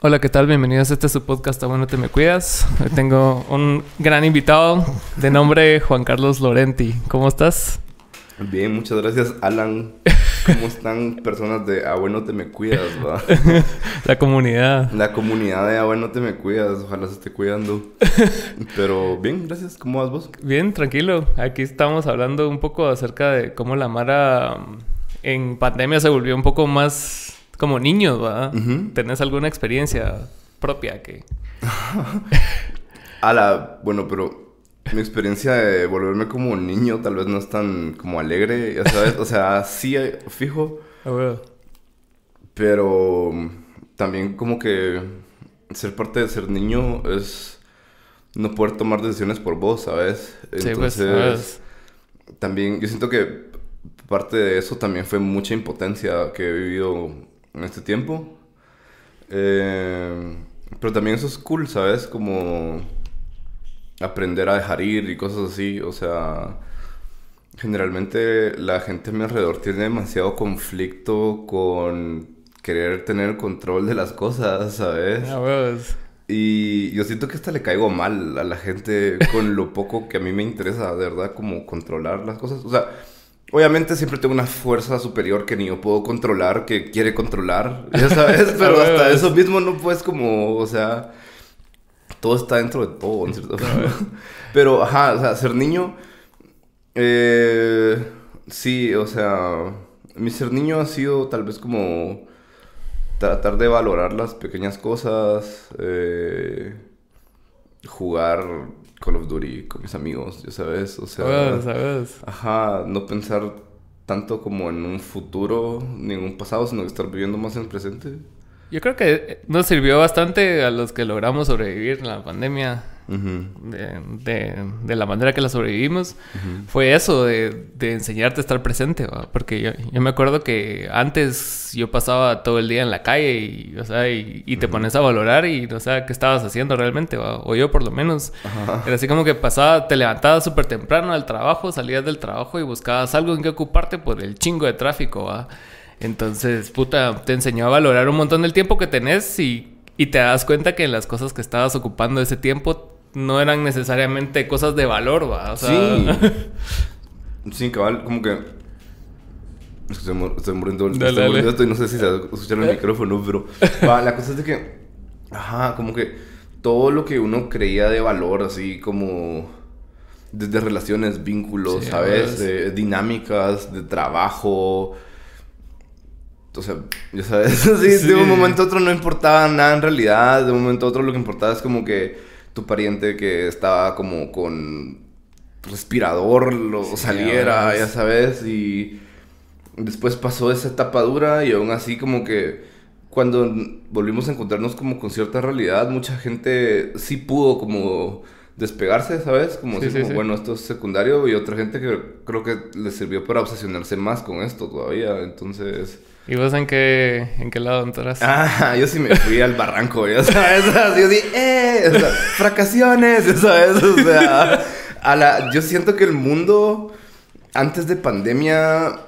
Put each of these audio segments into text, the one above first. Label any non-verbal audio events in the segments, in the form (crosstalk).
Hola, ¿qué tal? Bienvenidos a este su podcast, Bueno Te Me Cuidas. Hoy tengo un gran invitado de nombre Juan Carlos Lorenti. ¿Cómo estás? Bien, muchas gracias, Alan. ¿Cómo están personas de Ah, bueno, te me cuidas, va? (laughs) La comunidad. La comunidad de Ah, bueno, te me cuidas. Ojalá se esté cuidando. Pero bien, gracias. ¿Cómo vas vos? Bien, tranquilo. Aquí estamos hablando un poco acerca de cómo la Mara mm, en pandemia se volvió un poco más como niños, ¿va? ¿Tenés alguna experiencia propia que...? (laughs) Ala, bueno, pero mi experiencia de volverme como niño tal vez no es tan como alegre, ya sabes. O sea, (laughs) sí, eh, fijo. Ah, pero también como que ser parte de ser niño es no poder tomar decisiones por vos, ¿sabes? Pues, Entonces, también yo siento que parte de eso también fue mucha impotencia que he vivido en este tiempo. Eh, pero también eso es cool, ¿sabes? Como aprender a dejar ir y cosas así. O sea, generalmente la gente a mi alrededor tiene demasiado conflicto con querer tener el control de las cosas, ¿sabes? Y yo siento que hasta le caigo mal a la gente con lo poco que a mí me interesa, de verdad, como controlar las cosas. O sea, obviamente siempre tengo una fuerza superior que ni yo puedo controlar, que quiere controlar, ya sabes, (laughs) pero hasta eso mismo no puedes como, o sea, todo está dentro de todo, en cierta forma. (laughs) Pero, ajá, o sea, ser niño, eh, sí, o sea, mi ser niño ha sido tal vez como tratar de valorar las pequeñas cosas, eh, jugar Call of Duty con mis amigos, ya sabes, o sea, ¿sabes? ajá, no pensar tanto como en un futuro ni en un pasado, sino estar viviendo más en el presente. Yo creo que nos sirvió bastante a los que logramos sobrevivir en la pandemia de, la manera que la sobrevivimos, fue eso, de, enseñarte a estar presente, porque yo, me acuerdo que antes yo pasaba todo el día en la calle y, o sea, y, te pones a valorar y, o sea, qué estabas haciendo realmente, o yo por lo menos. Era así como que pasaba, te levantabas súper temprano al trabajo, salías del trabajo y buscabas algo en que ocuparte por el chingo de tráfico, ¿va? Entonces, puta, te enseñó a valorar un montón del tiempo que tenés y, y te das cuenta que las cosas que estabas ocupando ese tiempo no eran necesariamente cosas de valor, ¿va? O sea... Sí. sí, cabal, como que... Estoy, estoy muriendo, estoy muriendo esto y no sé si se escuchar el micrófono, pero... Va, la cosa es de que... Ajá, como que todo lo que uno creía de valor, así como... Desde relaciones, vínculos, ¿sabes? dinámicas, de trabajo... O sea, ya sabes, (laughs) sí, de un momento a otro no importaba nada en realidad, de un momento a otro lo que importaba es como que tu pariente que estaba como con respirador lo saliera, ya sabes, y después pasó esa etapa dura y aún así como que cuando volvimos a encontrarnos como con cierta realidad, mucha gente sí pudo como despegarse, ¿sabes? Como, como bueno, esto es secundario y otra gente que creo que le sirvió para obsesionarse más con esto todavía, entonces... ¿Y vos en qué, en qué lado entras? Ah, yo sí me fui al barranco, ya sabes. Yo sí, ¡eh! fracaciones, ¿sabes? O sea, a la, yo siento que el mundo antes de pandemia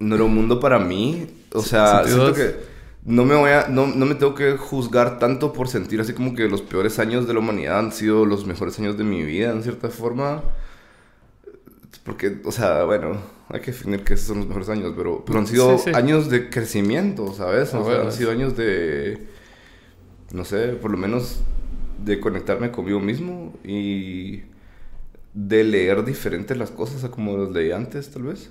no era un mundo para mí. O sea, siento que no me voy a, no, no me tengo que juzgar tanto por sentir así como que los peores años de la humanidad han sido los mejores años de mi vida, en cierta forma. Porque, o sea, bueno, hay que definir que esos son los mejores años, pero, pero han sido años de crecimiento, ¿sabes? O sea, han sido años de, no sé, por lo menos de conectarme conmigo mismo y de leer diferentes las cosas a como las leí antes, tal vez.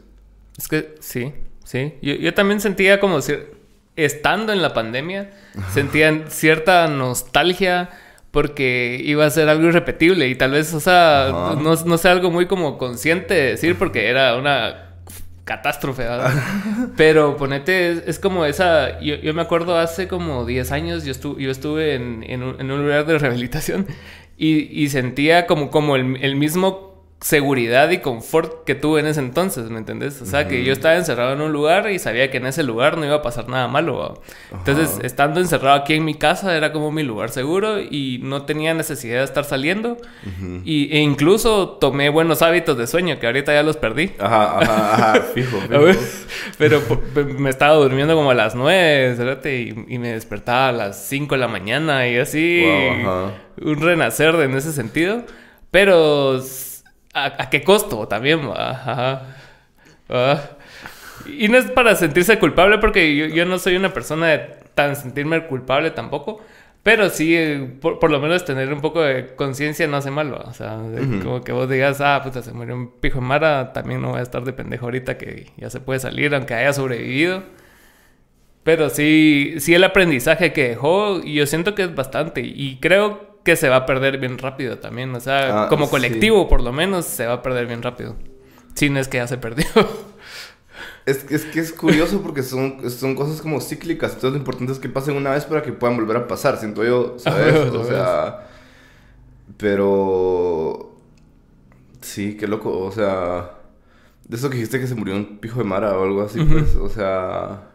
Es que sí, sí. Yo, yo también sentía como si, estando en la pandemia, sentía cierta nostalgia porque iba a ser algo irrepetible y tal vez, o sea, no, no sea algo muy como consciente de decir porque era una catástrofe, (laughs) Pero ponete, es, como esa, yo, me acuerdo hace como 10 años, yo, estuve yo estuve en, en, un, lugar de rehabilitación y, y, sentía como, como el, el, mismo seguridad y confort que tuve en ese entonces, ¿me entendés? O sea, que yo estaba encerrado en un lugar y sabía que en ese lugar no iba a pasar nada malo. Entonces, estando encerrado aquí en mi casa era como mi lugar seguro y no tenía necesidad de estar saliendo. y, e incluso tomé buenos hábitos de sueño que ahorita ya los perdí. Ajá, ajá, ajá, fijo, (laughs) Pero me estaba durmiendo como a las nueve, y, y, me despertaba a las 5 de la mañana y así. un renacer en ese sentido. Pero ¿A, qué costo también? Ajá. Ah. Y no es para sentirse culpable porque yo, no soy una persona de tan sentirme culpable tampoco. Pero sí, eh, por, lo menos tener un poco de conciencia no hace malo. O sea, como que vos digas, ah, puta, se murió un pijo en Mara, también no voy a estar de pendejo ahorita que ya se puede salir, aunque haya sobrevivido. Pero sí, sí el aprendizaje que dejó, yo siento que es bastante. Y creo que se va a perder bien rápido también. O sea, ah, como colectivo, por lo menos, se va a perder bien rápido. Si no es que ya se perdió. (laughs) Es, es que es curioso porque son, son cosas como cíclicas. Entonces, lo importante es que pasen una vez para que puedan volver a pasar, siento yo, (laughs) ¿sabes? o sea. Pero. Sí, qué loco. O sea. De eso que dijiste que se murió un pijo de Mara o algo así, pues. O sea.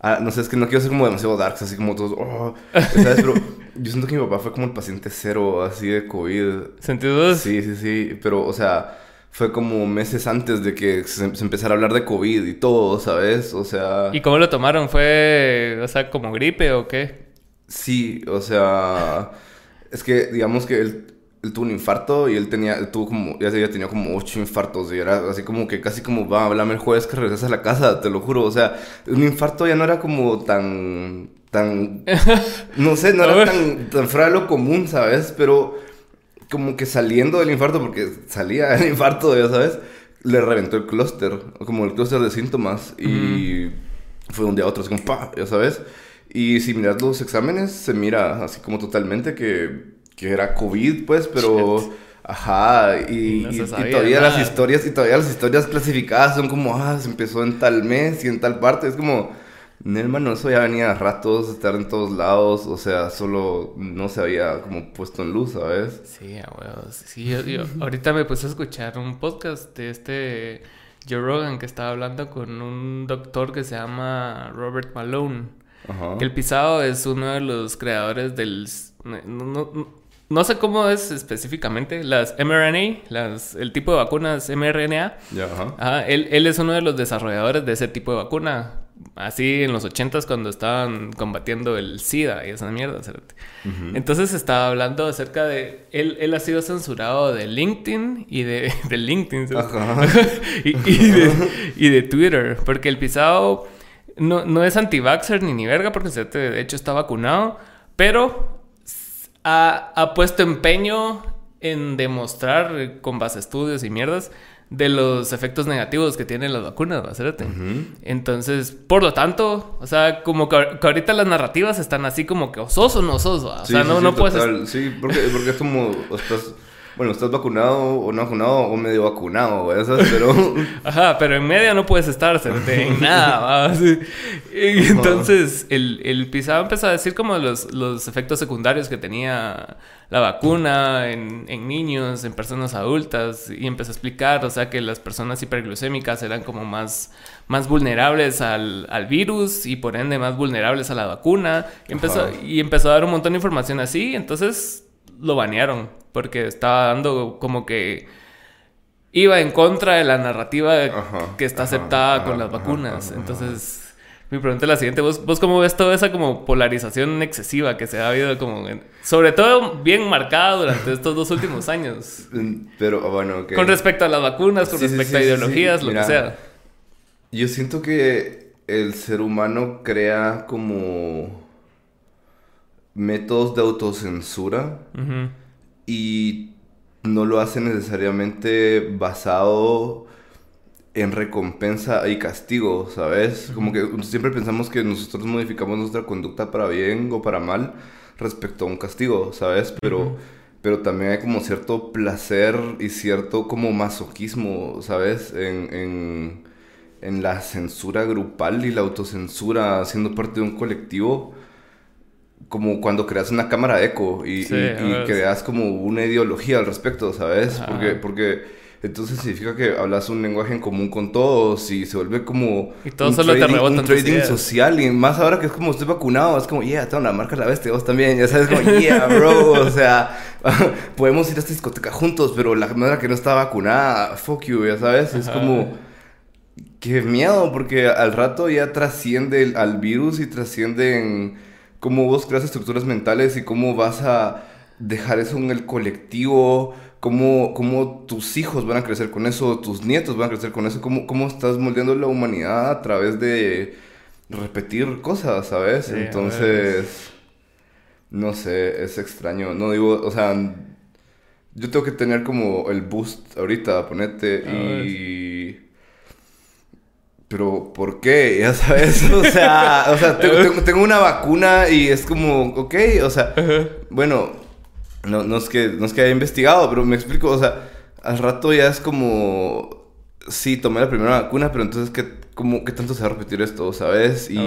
Ah, no sé, es que no quiero ser como demasiado darks, así como todos. Oh, ¿Sabes? Pero yo siento que mi papá fue como el paciente cero, así de COVID. ¿Sentidos? Sí, sí, sí. Pero, o sea, fue como meses antes de que se, empezara a hablar de COVID y todo, ¿sabes? O sea. ¿Y cómo lo tomaron? ¿Fue, o sea, como gripe o qué? Sí, o sea. es que, digamos que él él tuvo un infarto y él tenía, tuvo como, ya tenido como ocho infartos y era así como que casi como, va, háblame el jueves que regresas a la casa, te lo juro, o sea, un infarto ya no era como tan, tan, (laughs) no sé, no era tan, tan fuera de lo común, ¿sabes? Pero como que saliendo del infarto, porque salía el infarto, ya sabes, le reventó el clúster, como el clúster de síntomas y fue un día a otro, así como, pa, ya sabes. Y si miras los exámenes, se mira así como totalmente que que era COVID, pues, pero... Ajá, y, todavía las historias, y todavía las historias clasificadas son como, ah, se empezó en tal mes y en tal parte, es como, no, hermano, eso ya venía a ratos, estar en todos lados, o sea, solo no se había como puesto en luz, ¿sabes? Sí, abuelo, sí, yo, ahorita me puse a escuchar un podcast de este Joe Rogan que estaba hablando con un doctor que se llama Robert Malone. Ajá. Que el pisado es uno de los creadores del... no, no sé cómo es específicamente las mRNA, las, el tipo de vacunas mRNA. ajá. él, él, es uno de los desarrolladores de ese tipo de vacuna. Así en los ochentas cuando estaban combatiendo el SIDA y esa mierda. Entonces estaba hablando acerca de... Él, él ha sido censurado de LinkedIn y de, (laughs) de LinkedIn. (laughs) y, de, y, de, Twitter. Porque el pisado no, no es anti-vaxxer ni ni verga porque de hecho está vacunado. Pero ha, puesto empeño en demostrar con base estudios y mierdas de los efectos negativos que tienen las vacunas, ¿verdad? Entonces, por lo tanto, o sea, como que, ahorita las narrativas están así como que o sos o no sos, o sea, no, no puedes... Sí, porque, porque es como, estás bueno, estás vacunado o no vacunado o medio vacunado, ¿sabes? Pero... (laughs) Ajá, pero en medio no puedes estar en nada. (laughs) Y entonces el, el pisado empezó a decir como los, los efectos secundarios que tenía la vacuna en, en, niños, en personas adultas, y empezó a explicar, o sea, que las personas hiperglucémicas eran como más, más vulnerables al, al virus y por ende más vulnerables a la vacuna. Y empezó, y empezó a dar un montón de información así, entonces lo banearon porque estaba dando como que iba en contra de la narrativa que está aceptada con las vacunas. Entonces, mi pregunta es la siguiente, ¿Vos, ¿vos cómo ves toda esa como polarización excesiva que se ha habido como, sobre todo bien marcada durante estos dos últimos años? Pero ah, bueno, Con respecto a las vacunas, con respecto a ideologías, lo que sea. Yo siento que el ser humano crea como métodos de autocensura y no lo hace necesariamente basado en recompensa y castigo, ¿sabes? Como que siempre pensamos que nosotros modificamos nuestra conducta para bien o para mal respecto a un castigo, ¿sabes? Pero, pero también hay como cierto placer y cierto como masoquismo, ¿sabes? En, en, en la censura grupal y la autocensura siendo parte de un colectivo como cuando creas una cámara de eco y, y, creas como una ideología al respecto, ¿sabes? Porque, porque entonces significa que hablas un lenguaje en común con todos y se vuelve como y todo un, solo trading, te un trading social y más ahora que es como estoy vacunado, es como, yeah, tengo la marca la bestia, vos también, ya sabes, como, (laughs) yeah, bro, o sea, (laughs) podemos ir a esta discoteca juntos, pero la manera que no está vacunada, fuck you, ya sabes, es como Qué miedo, porque al rato ya trasciende al virus y trasciende en cómo vos creas estructuras mentales y cómo vas a dejar eso en el colectivo, cómo, cómo tus hijos van a crecer con eso, tus nietos van a crecer con eso, cómo, cómo estás moldeando la humanidad a través de repetir cosas, ¿sabes? Entonces, no sé, es extraño. No digo, o sea, yo tengo que tener como el boost ahorita, ponete, y pero ¿por qué? (laughs) Ya sabes, o sea, o sea (laughs) tengo, una vacuna y es como, ok, o sea, bueno, no, no, es que, no es que haya investigado, pero me explico, o sea, al rato ya es como, sí, tomé la primera vacuna, pero entonces, ¿qué, cómo, ¿qué tanto se va a repetir esto, sabes? Y,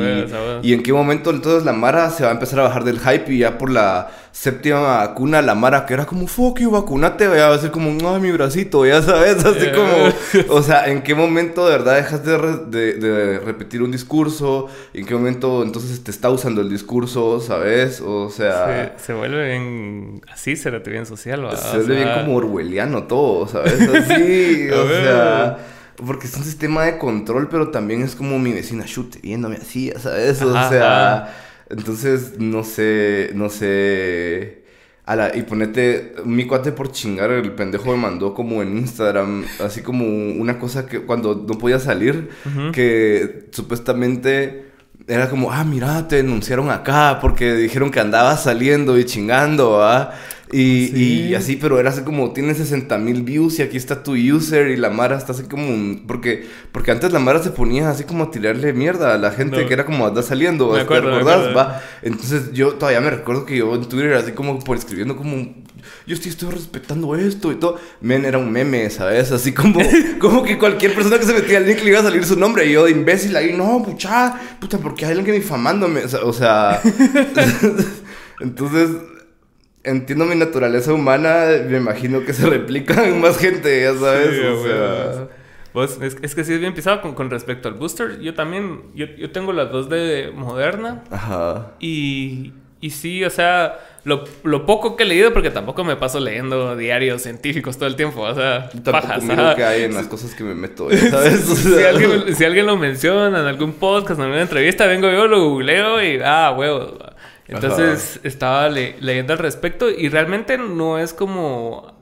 y en qué momento entonces la Mara se va a empezar a bajar del hype y ya por la séptima vacuna, la Mara que era como, fuck you, vacunate, ya va a ser como, ay, mi bracito, ya sabes, así como, (laughs) o sea, ¿en qué momento de verdad dejas de, de, repetir un discurso? ¿En qué momento entonces te está usando el discurso, sabes? O sea... Se, vuelve bien, así se te bien social, ¿va? Se vuelve bien como orwelliano todo, ¿sabes? Así, (laughs) o sea... Porque es un sistema de control, pero también es como mi vecina, shoot, viéndome así, ¿sabes? O sea, entonces, no sé, no sé. Ala, y ponete, mi cuate por chingar, el pendejo me mandó como en Instagram, así como una cosa que cuando no podía salir, que supuestamente era como, ah, mira, te denunciaron acá porque dijeron que andaba saliendo y chingando, ¿ah? Y, y, así, pero era así como, tiene 60 mil views y aquí está tu user y la Mara está así como... Porque, porque antes la Mara se ponía así como a tirarle mierda a la gente que era como, anda saliendo, ¿te recordás? Va. Entonces yo todavía me recuerdo que yo en Twitter así como por escribiendo como... Yo estoy, estoy respetando esto y todo. Men, era un meme, ¿sabes? Así como, (laughs) como que cualquier persona que se metía al link le iba a salir su nombre. Y yo de imbécil ahí, no, pucha, puta, porque hay alguien difamándome. O sea... (laughs) (laughs) entonces entiendo mi naturaleza humana, me imagino que se replica en más gente, ya sabes. o sea... Pues es, que sí es bien pisado con, con, respecto al booster. Yo también, yo, yo, tengo las dos de Moderna. Ajá. Y, y sí, o sea, lo, lo, poco que he leído, porque tampoco me paso leyendo diarios científicos todo el tiempo, o sea, pajas. Miro que hay en las cosas que me meto, (laughs) ¿sabes? si, alguien, si alguien lo menciona en algún podcast, en alguna entrevista, vengo yo, lo googleo y, ah, huevo entonces estaba leyendo al respecto y realmente no es como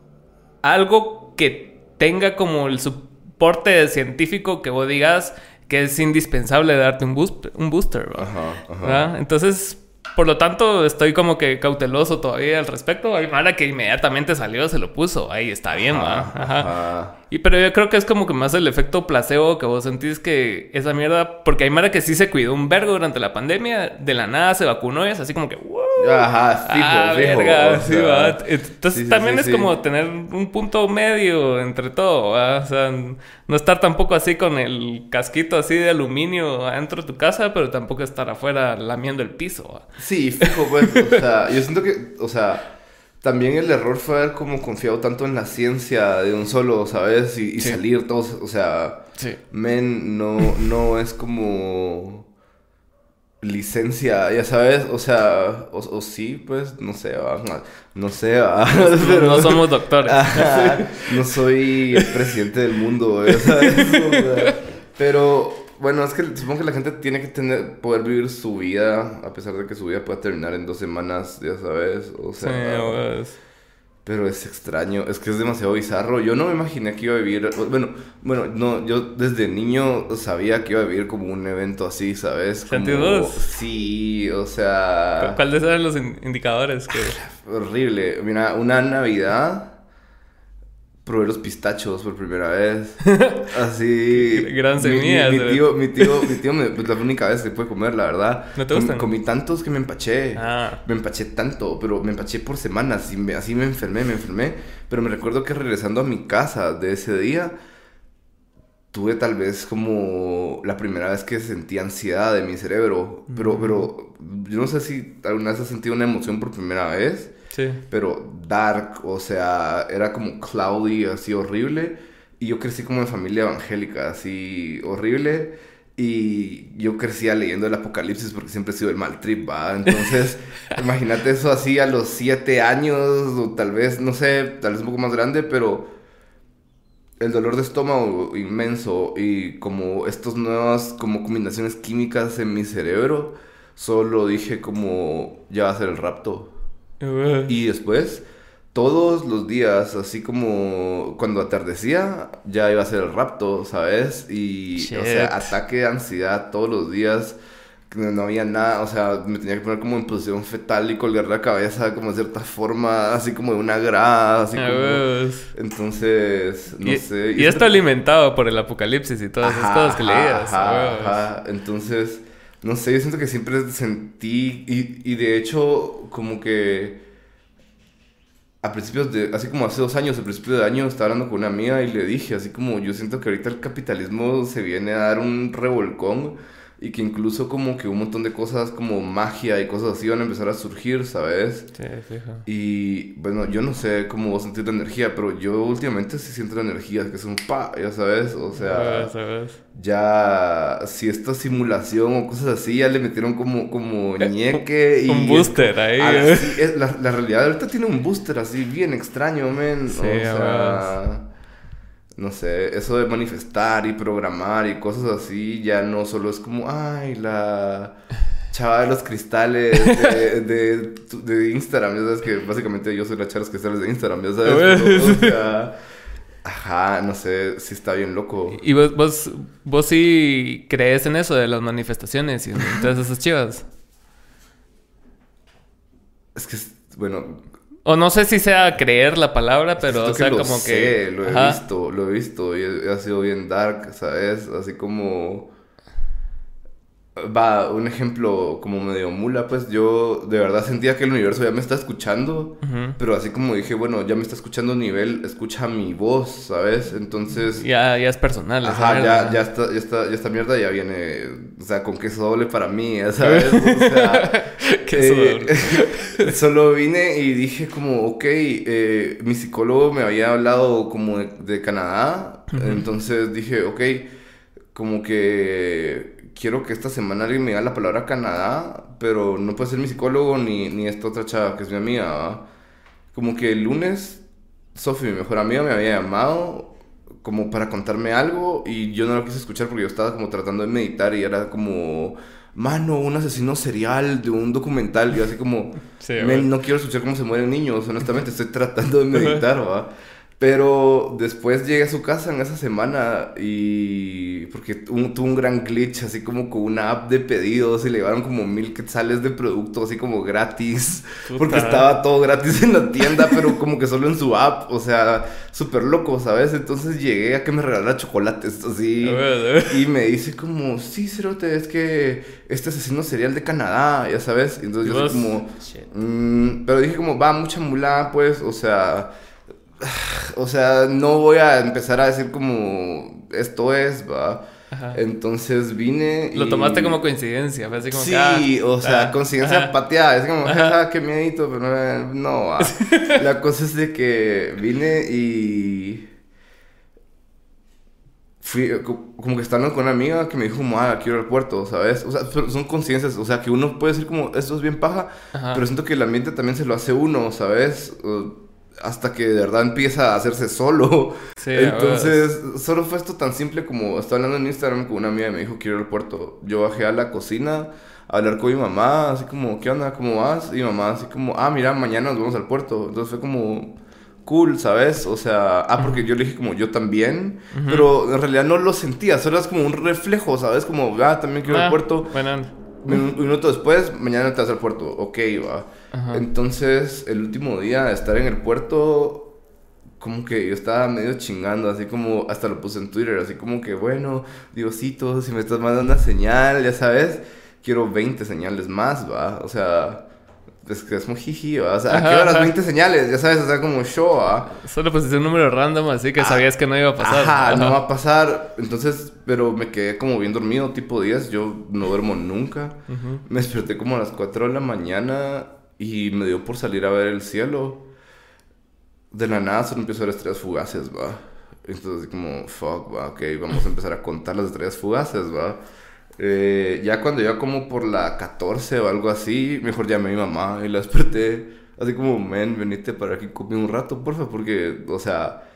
algo que tenga como el soporte científico que vos digas que es indispensable darte un, boost, un booster. Ajá, Entonces, por lo tanto, estoy como que cauteloso todavía al respecto. Hay Mara que inmediatamente salió, se lo puso. Ahí está bien, ¿va? Ajá. Y pero yo creo que es como que más el efecto placebo que vos sentís que esa mierda. Porque hay Mara que sí se cuidó un vergo durante la pandemia. De la nada se vacunó y es así como que. Ajá, fijo, ah, verga, sí, va. Entonces también es como tener un punto medio entre todo. O sea, no estar tampoco así con el casquito así de aluminio adentro de tu casa, pero tampoco estar afuera lamiendo el piso. Sí, fijo, pues. o sea, yo siento que. O sea también el error fue haber como confiado tanto en la ciencia de un solo, ¿sabes? Y, salir todos, o sea, men, no, no es como licencia, ya sabes, o sea, o, sí, pues, no sé, no sé, (laughs) Pero, no somos doctores. (laughs) no soy el presidente del mundo, ¿sabes? (laughs) pero bueno, es que supongo que la gente tiene que tener, poder vivir su vida, a pesar de que su vida pueda terminar en dos semanas, ya sabes. O sea. Sí, pero es extraño, es que es demasiado bizarro. Yo no me imaginé que iba a vivir. Bueno, bueno, no, yo desde niño sabía que iba a vivir como un evento así, ¿sabes? Como, sí, o sea. ¿Cuáles eran los indicadores? Que... Horrible. Mira, una Navidad probé los pistachos por primera vez. (laughs) Así. Gran semilla. Mi, tío, mi tío, (laughs) mi tío, me, pues la única vez que puede comer, la verdad. ¿No te gustan? comí tantos que me empaché. Ah. Me empaché tanto, pero me empaché por semanas. Y así me enfermé, me enfermé. Pero me recuerdo que regresando a mi casa de ese día, tuve tal vez como la primera vez que sentí ansiedad de mi cerebro. Pero, pero yo no sé si alguna vez has sentido una emoción por primera vez. Sí. Pero dark, o sea, era como cloudy, así horrible. Y yo crecí como en familia evangélica, así horrible. Y yo crecía leyendo el Apocalipsis porque siempre he sido el mal trip, ¿va? Entonces, (laughs) imagínate eso así a los siete años, o tal vez, no sé, tal vez un poco más grande, pero el dolor de estómago inmenso y como estas nuevas como combinaciones químicas en mi cerebro, solo dije como ya va a ser el rapto. Y después, todos los días, así como cuando atardecía, ya iba a ser el rapto, ¿sabes? Y, o sea, ataque de ansiedad todos los días no había nada, o sea, me tenía que poner como en posición fetal y colgar la cabeza como de cierta forma, así como de una grada, así como... Entonces, no sé. Y, esto alimentado por el apocalipsis y todas esas cosas que leías. Ajá, Entonces, no sé, yo siento que siempre sentí, y, y de hecho, como que a principios de, así como hace dos años, a principios de año, estaba hablando con una amiga y le dije, así como yo siento que ahorita el capitalismo se viene a dar un revolcón y que incluso como que un montón de cosas como magia y cosas así van a empezar a surgir, ¿sabes? Sí, fijo. Y bueno, yo no sé cómo vos sentir la energía, pero yo últimamente sí siento la energía, que es un pa, ya sabes, o sea, ¿Sabes? ya si esta simulación o cosas así ya le metieron como, como (laughs) ñeque y... un booster ahí. la, la, realidad ahorita tiene un booster así bien extraño, men. Sí, o sea no sé, eso de manifestar y programar y cosas así, ya no solo es como, ay, la chava de los cristales de, (laughs) de, Instagram, ya sabes que básicamente yo soy la chava de los cristales de Instagram, ya sabes. (laughs) o sea, ajá, no sé, si está bien loco. ¿Y vos, vos, vos sí crees en eso de las manifestaciones y todas esas chivas? Es que, bueno, o no sé si sea creer la palabra, pero o sea, como que. Lo he visto, lo he visto y ha sido bien dark, ¿sabes? Así como Va, un ejemplo como medio mula, pues yo de verdad sentía que el universo ya me está escuchando, pero así como dije, bueno, ya me está escuchando a nivel, escucha mi voz, ¿sabes? Entonces... Ya, ya es personal. Ajá, ya, ya, está, ya, está, ya esta mierda ya viene, o sea, con queso doble para mí, ¿sabes? O sea... (laughs) queso doble. (laughs) solo vine y dije como, ok, eh, mi psicólogo me había hablado como de, Canadá, entonces dije, ok, como que quiero que esta semana alguien me diga la palabra Canadá, pero no puede ser mi psicólogo ni, ni esta otra chava que es mi amiga. Como que el lunes, Sofi, mi mejor amiga, me había llamado como para contarme algo y yo no lo quise escuchar porque yo estaba como tratando de meditar y era como, mano, un asesino serial de un documental. Y así como, no quiero escuchar cómo se mueren niños, honestamente, estoy tratando de meditar, ¿va? Pero después llegué a su casa en esa semana y... Porque tuvo un gran glitch, así como con una app de pedidos y le llevaron como mil quetzales de producto, así como gratis. Porque estaba todo gratis en la tienda, pero como que solo en su app. O sea, súper loco, ¿sabes? Entonces llegué a que me regalara chocolates, así. Y me dice como, sí, Cerote, es que este asesino sería el de Canadá, ya sabes. Entonces yo así como... Mm", pero dije como, va, mucha mula, pues, o sea (sighs) o sea, no voy a empezar a decir como esto es, va. Entonces vine y... Lo tomaste como coincidencia, así como Sí, ah, o sea, ah, coincidencia pateada, es como, jaja, qué miedito, pero no, va. (laughs) La cosa es de que vine y... Fui, como que estando con una amiga que me dijo, como, ah, quiero ir al puerto, ¿sabes? O sea, son conciencias, o sea, que uno puede decir como, esto es bien paja, pero siento que el ambiente también se lo hace uno, ¿sabes? Hasta que de verdad empieza a hacerse solo. Entonces, solo fue esto tan simple como estaba hablando en Instagram con una amiga y me dijo quiero ir al puerto. Yo bajé a la cocina a hablar con mi mamá, así como, ¿qué onda? ¿Cómo vas? Y mi mamá así como, ah, mira, mañana nos vamos al puerto. Entonces fue como cool, ¿sabes? O sea, ah, porque yo le dije como yo también, pero en realidad no lo sentía, solo es como un reflejo, ¿sabes? Como, ah, también quiero ir al ah, puerto. Un minuto después, mañana te vas al puerto. Ok, va. Entonces, el último día de estar en el puerto, como que yo estaba medio chingando, así como hasta lo puse en Twitter, así como que, bueno, Diosito, si me estás mandando una señal, ya sabes, quiero 20 señales más, va. O sea, es que es muy jiji, o sea, ¿a qué horas 20 señales? Ya sabes, o sea, como show, ¿ah? Solo pusiste un número random, así que sabías que no iba a pasar. Ajá, no va a pasar. Entonces, pero me quedé como bien dormido, tipo 10. Yo no duermo nunca. Me desperté como a las 4 de la mañana y me dio por salir a ver el cielo. De la nada solo empiezo a ver estrellas fugaces, va. Entonces, como, fuck, va, ok, vamos a empezar a contar las estrellas fugaces, va. Eh, ya cuando ya como por la 14 o algo así, mejor llamé a mi mamá y la desperté. Así como, men, venite para aquí conmigo un rato, porfa, porque, o sea,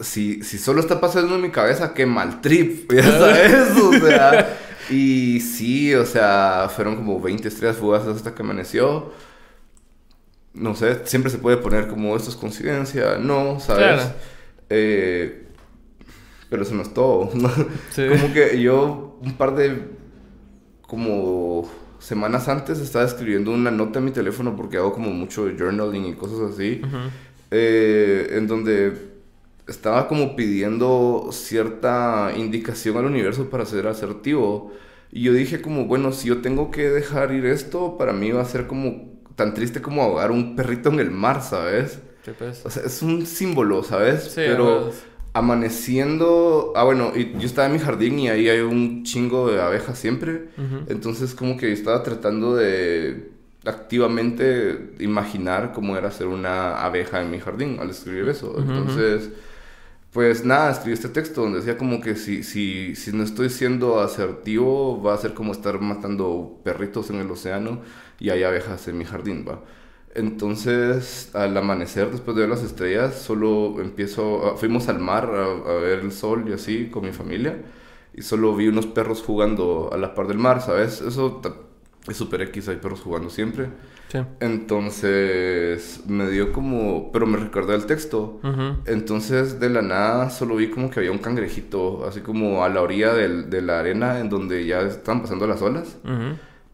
si, si solo está pasando en mi cabeza, qué mal trip, (laughs) ya sabes, o sea. Y sí, o sea, fueron como 20 estrellas fugaces hasta que amaneció. No sé, siempre se puede poner como esto es coincidencia, no, ¿sabes? Eh, pero eso no es todo. (laughs) Como que yo un par de como semanas antes estaba escribiendo una nota en mi teléfono porque hago como mucho journaling y cosas así. Eh, en donde estaba como pidiendo cierta indicación al universo para ser asertivo. Y yo dije como, bueno, si yo tengo que dejar ir esto, para mí va a ser como tan triste como ahogar un perrito en el mar, ¿sabes? Pues. O sea, es un símbolo, ¿sabes? Pero... Pues amaneciendo, ah bueno, y yo estaba en mi jardín y ahí hay un chingo de abejas siempre, entonces como que estaba tratando de activamente imaginar cómo era ser una abeja en mi jardín al escribir eso, entonces pues nada, escribí este texto donde decía como que si, si, si no estoy siendo asertivo va a ser como estar matando perritos en el océano y hay abejas en mi jardín, va. Entonces, al amanecer, después de ver las estrellas, solo empiezo, ah, fuimos al mar a, ver el sol y así con mi familia, y solo vi unos perros jugando a la par del mar, ¿sabes? Eso es súper X, hay perros jugando siempre. Sí. Entonces, me dio como, pero me recordé el texto. Entonces, de la nada, solo vi como que había un cangrejito, así como a la orilla del, de la arena, en donde ya estaban pasando las olas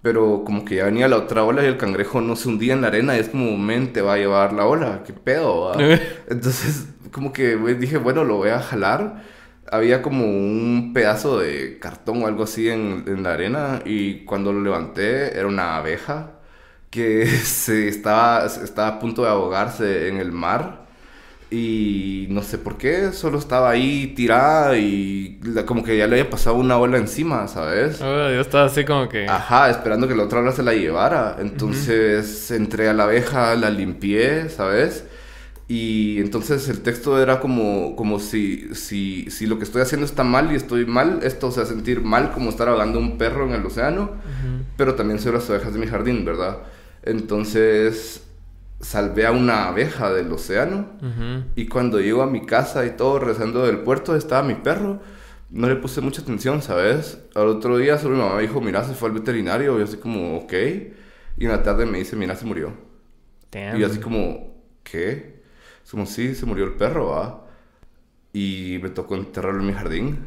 pero como que ya venía la otra ola y el cangrejo no se hundía en la arena y es como, men, te va a llevar la ola, qué pedo. (laughs) Entonces, como que dije, bueno, lo voy a jalar. Había como un pedazo de cartón o algo así en, en la arena y cuando lo levanté era una abeja que (laughs) se estaba, estaba a punto de ahogarse en el mar y no sé por qué, solo estaba ahí tirada y como que ya le había pasado una ola encima, ¿sabes? Oh, yo estaba así como que... Ajá, esperando que la otra ola se la llevara. Entonces entré a la abeja, la limpié, ¿sabes? Y entonces el texto era como, como si, si, si lo que estoy haciendo está mal y estoy mal, esto se va a sentir mal como estar ahogando un perro en el océano, pero también soy las abejas de mi jardín, ¿verdad? Entonces salvé a una abeja del océano y cuando llego a mi casa y todo rezando del puerto estaba mi perro. No le puse mucha atención, ¿sabes? Al otro día solo mi mamá dijo, mira, se fue al veterinario. Y yo así como, ok. Y en la tarde me dice, mira, se murió. Y yo así como, ¿qué? Es como, sí, se murió el perro, ¿va? Y me tocó enterrarlo en mi jardín,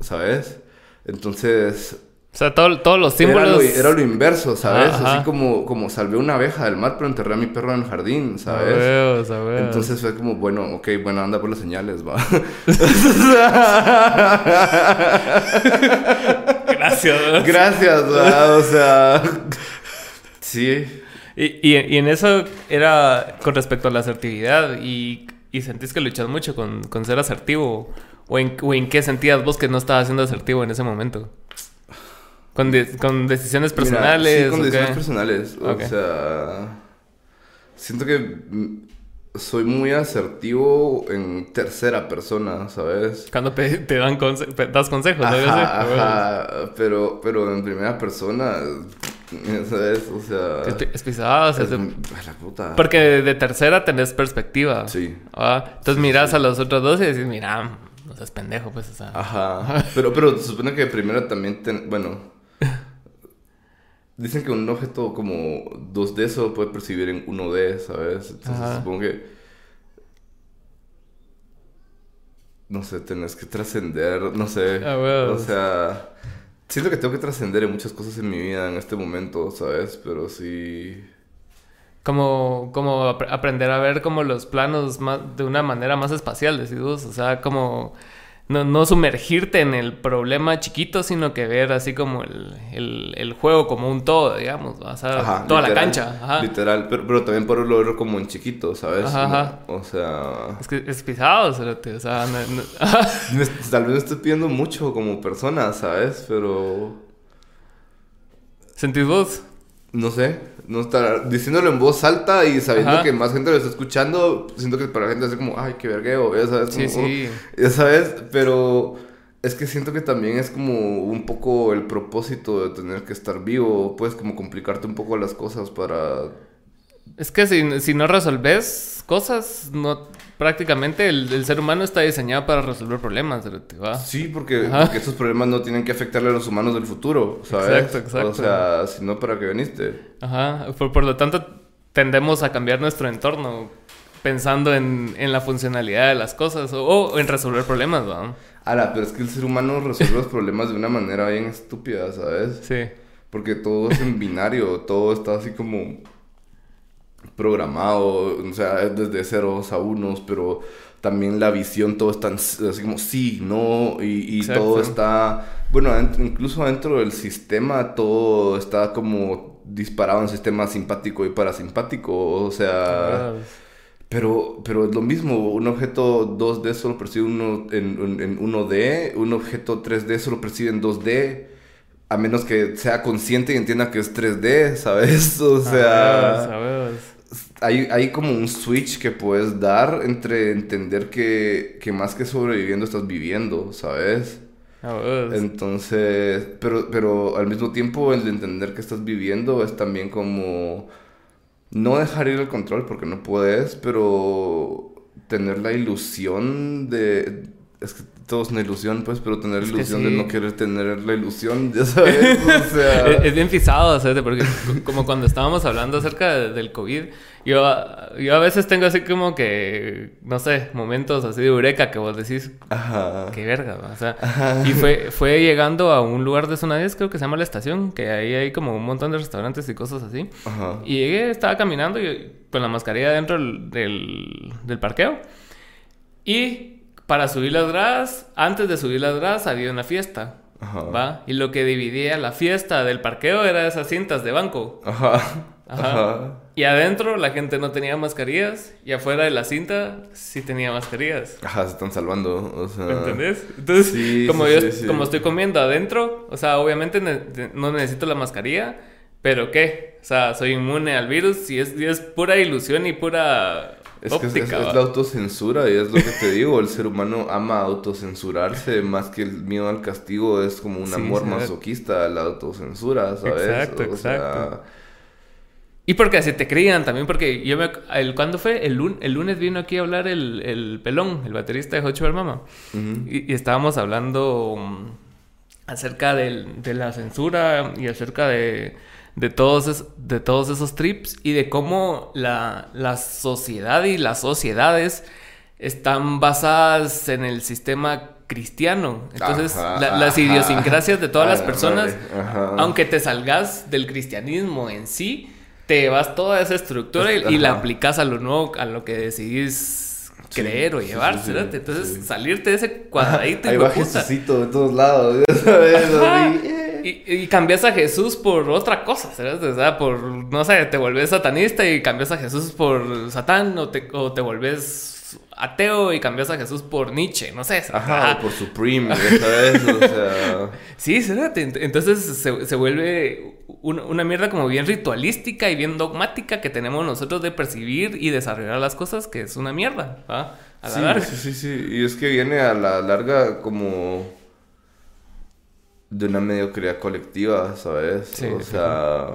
¿sabes? Entonces, o sea, todos los símbolos... Era lo, inverso, ¿sabes? Así como, como salvé una abeja del mar, pero enterré a mi perro en el jardín, ¿sabes? Entonces fue como, bueno, ok, bueno, anda por las señales, va. (laughs) Gracias. Gracias, ¿va? o sea... sí. Y, y, en eso era con respecto a la asertividad y, y sentís que luchas mucho con, con ser asertivo. ¿O en, ¿O en qué sentías vos que no estabas siendo asertivo en ese momento? ¿Con, con decisiones personales? sí, con decisiones personales. O sea, siento que soy muy asertivo en tercera persona, ¿sabes? Cuando te, dan das consejos, ajá, ajá, pero, pero en primera persona, ¿sabes? O sea... Es, pisado, o sea, la puta. Porque de tercera tenés perspectiva. Sí. ¿ah? Entonces miras a los otros dos y dices, mira, no seas pendejo, pues, o sea... Ajá. (laughs) pero, pero se supone que primero también, bueno Dicen que un objeto como 2D solo puede percibir en 1D, ¿sabes? Entonces supongo que. No sé, tenés que trascender, no sé. Ah, o sea. Siento que tengo que trascender en muchas cosas en mi vida en este momento, ¿sabes? Pero sí. Como, como aprender a ver como los planos más, de una manera más espacial, decís O sea, como no, no, sumergirte en el problema chiquito, sino que ver así como el, el, el juego como un todo, digamos, o sea, toda la cancha. Ajá. Literal, pero, pero también por verlo como en chiquito, ¿sabes? Ajá, O sea... Es que es pisado, o sea... (laughs) Tal vez estoy pidiendo mucho como persona, ¿sabes? Pero... ¿Sentís vos? no sé, no estar diciéndolo en voz alta y sabiendo que más gente lo está escuchando, siento que para la gente es como, ay, qué vergueo, ya sabes, sí, sí. ya sabes, pero es que siento que también es como un poco el propósito de tener que estar vivo, puedes como complicarte un poco las cosas para... Es que si, si no resolves cosas, no prácticamente el, ser humano está diseñado para resolver problemas, ¿va? Sí, porque, porque, esos problemas no tienen que afectarle a los humanos del futuro, ¿sabes? Exacto, exacto. O sea, si no, ¿para qué viniste? Ajá, por, lo tanto, tendemos a cambiar nuestro entorno pensando en, en la funcionalidad de las cosas o, en resolver problemas, ¿va? Ahora, pero es que el ser humano resuelve los problemas de una manera bien estúpida, ¿sabes? Sí. Porque todo es en binario, todo está así como programado, o sea, desde ceros a unos, pero también la visión, todo está así como sí, no, y, todo está, bueno, incluso dentro del sistema, todo está como disparado en sistema simpático y parasimpático, o sea... Pero, pero es lo mismo, un objeto 2D solo percibe uno en, en 1D, un objeto 3D solo percibe en 2D, a menos que sea consciente y entienda que es 3D, ¿sabes? (laughs) O sea... ¿sabes? Hay, hay como un switch que puedes dar entre entender que, que más que sobreviviendo estás viviendo, ¿sabes? Entonces, pero, pero al mismo tiempo el de entender que estás viviendo es también como no dejar ir el control porque no puedes, pero tener la ilusión de... Es que todo es una ilusión, pues, pero tener la ilusión de no querer tener la ilusión, ya sabes, o (laughs) sea... es, bien pisado, ¿sabes? Porque como cuando estábamos hablando acerca del COVID, yo, yo a veces tengo así como que, no sé, momentos así de eureka que vos decís, Ajá. qué verga, o sea, y fue, fue llegando a un lugar de zona 10, creo que se llama La Estación, que ahí hay como un montón de restaurantes y cosas así, Ajá. y llegué, estaba caminando y, con la mascarilla dentro del, del parqueo, y para subir las gradas, antes de subir las gradas había una fiesta. Ajá. ¿Va? Y lo que dividía la fiesta del parqueo era esas cintas de banco. Ajá. Ajá. Y adentro la gente no tenía mascarillas y afuera de la cinta sí tenía mascarillas. Ajá, se están salvando, o sea... ¿Entendés? Entonces, como yo como estoy comiendo adentro, o sea, obviamente no necesito la mascarilla, pero ¿qué? O sea, soy inmune al virus y es, y es pura ilusión y pura es que es, la autocensura y es lo que te digo, el ser humano ama autocensurarse más que el miedo al castigo, es como un amor masoquista la autocensura, ¿sabes? Exacto, exacto. Y porque así te crían también, porque yo me... El, ¿Cuándo fue? El, lunes vino aquí a hablar el, pelón, el baterista de Hot Mama. y, estábamos hablando mm, acerca de la censura y acerca de de todos, de todos esos trips y de cómo la, la sociedad y las sociedades están basadas en el sistema cristiano. Entonces, las idiosincrasias de todas las (laughs) personas, aunque te salgas del cristianismo en sí, te vas toda esa estructura y, la aplicas a lo nuevo, a lo que decidís creer o llevar, Entonces, salirte de ese cuadradito. (laughs) Ahí va Jesucito de todos lados, (laughs) sabes, y, cambias a Jesús por otra cosa, ¿sabes? O sea, por, no sé, te vuelves satanista y cambias a Jesús por Satán o te, o te vuelves ateo y cambias a Jesús por Nietzsche, no sé. Ajá, por Supreme, ¿sabes? O sea... (laughs) Sí, Entonces se, se vuelve una, mierda como bien ritualística y bien dogmática que tenemos nosotros de percibir y desarrollar las cosas, que es una mierda, ¿va? A la sí, sí, sí, sí. Y es que viene a la larga como de una mediocridad colectiva, ¿sabes? Sí, o sea...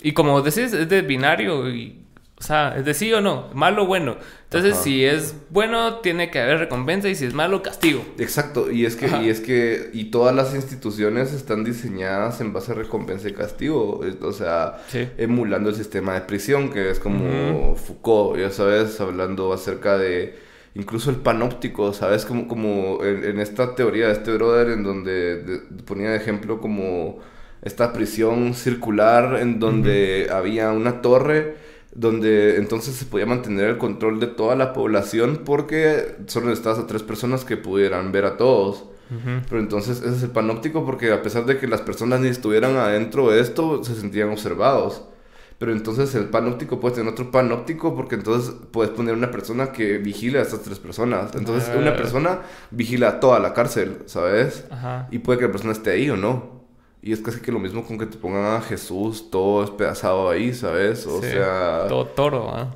Y como decís, es de binario y... O sea, es de sí o no, malo o bueno. Entonces, si es bueno, tiene que haber recompensa y si es malo, castigo. Exacto, y es que, y es que, y todas las instituciones están diseñadas en base a recompensa y castigo. O sea, emulando el sistema de prisión, que es como Foucault, ya sabes, hablando acerca de incluso el panóptico, ¿sabes? Como, como en, esta teoría de este brother en donde ponía de ejemplo como esta prisión circular en donde había una torre donde entonces se podía mantener el control de toda la población porque solo necesitabas a tres personas que pudieran ver a todos. Pero entonces ese es el panóptico porque a pesar de que las personas ni estuvieran adentro de esto, se sentían observados. Pero entonces el panóptico puede tener otro panóptico porque entonces puedes poner una persona que vigile a estas tres personas. Entonces una ah. persona vigila toda la cárcel, ¿sabes? Y puede que la persona esté ahí o no. Y es casi que lo mismo con que te pongan a Jesús todo despedazado ahí, ¿sabes? O sea... Todo toro, ¿ah?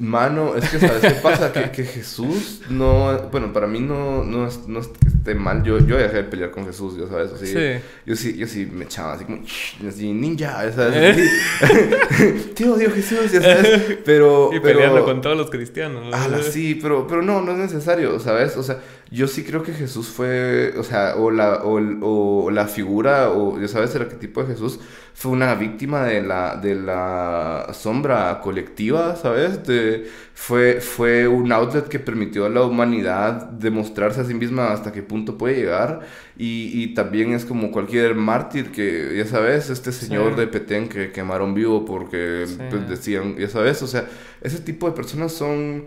Mano, es que ¿sabes qué pasa? que, que, Jesús no... Bueno, para mí no, no, es, no es que esté mal. Yo, yo dejé de pelear con Jesús, ya sabes. Así, sí. Yo sí, yo sí me echaba así como... Así, ninja, ya sabes. Así, (laughs) Tío, Dios Jesús, ya sabes. Pero... Y peleando con todos los cristianos. Ah, sí, pero, pero no, no es necesario, ¿sabes? O sea, yo sí creo que Jesús fue, o sea, o la, o, o la figura, o ya sabes, el arquetipo de Jesús fue una víctima de la, de la sombra colectiva, ¿sabes? De, fue, fue un outlet que permitió a la humanidad demostrarse a sí misma hasta qué punto puede llegar. Y, y también es como cualquier mártir que, ya sabes, este señor de Petén que quemaron vivo porque pues, decían, ya sabes, o sea, ese tipo de personas son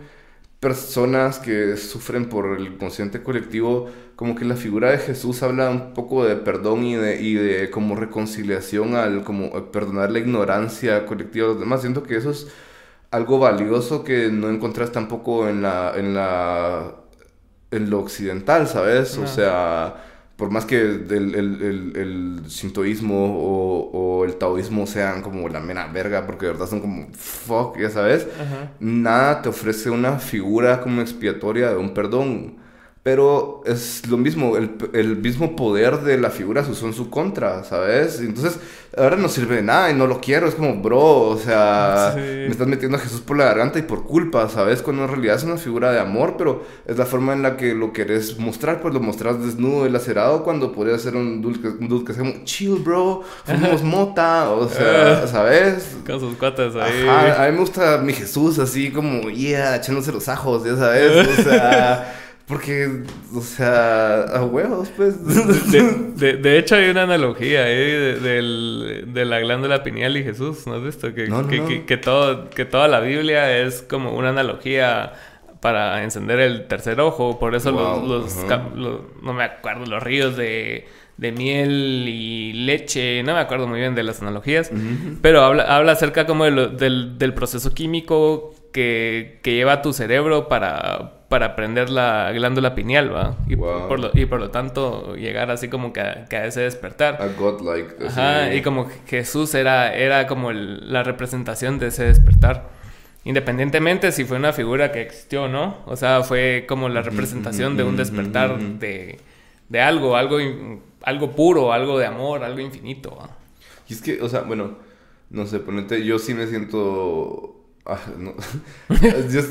personas que sufren por el consciente colectivo, como que la figura de Jesús habla un poco de perdón y de, y de como reconciliación al como perdonar la ignorancia colectiva de los demás. Siento que eso es algo valioso que no encontrás tampoco en la en la en lo occidental, ¿sabes? O sea, por más que el, el, el, sintoísmo o, o, el taoísmo sean como la mera verga, porque de verdad son como fuck, ya sabes, nada te ofrece una figura como expiatoria de un perdón. Pero es lo mismo, el, el, mismo poder de la figura se usó en su contra, ¿sabes? Entonces, ahora no sirve de nada y no lo quiero. Es como, bro, o sea, me estás metiendo a Jesús por la garganta y por culpa, ¿sabes? Cuando en realidad es una figura de amor, pero es la forma en la que lo querés mostrar, pues lo mostrás desnudo y lacerado cuando podría ser un dulce, un dulce que sea como, chill, bro, fumamos (laughs) mota, o sea, ¿sabes? Con sus cuatas ahí. Ajá, a mí me gusta mi Jesús así como, yeah, echándose los ajos, ya sabes, o sea... (laughs) Porque, o sea, a huevos, pues. De, de, (laughs) hecho, hay una analogía ahí de, de, la glándula pineal y Jesús, ¿no has visto? Que, que, que, todo, que toda la Biblia es como una analogía para encender el tercer ojo. Por eso los, no me acuerdo, los ríos de, de, miel y leche, no me acuerdo muy bien de las analogías, pero habla, habla acerca como del, del proceso químico que, que lleva tu cerebro para para prender la glándula pineal, ¿va? Y, por, lo, y por lo tanto llegar así como que a, ese despertar. A godlike. Ajá, y como Jesús era, era como la representación de ese despertar. Independientemente si fue una figura que existió o no. O sea, fue como la representación de un despertar de, de algo, algo, algo puro, algo de amor, algo infinito. Y es que, o sea, bueno, no sé, ponete, yo sí me siento Ah, no. (laughs) yo,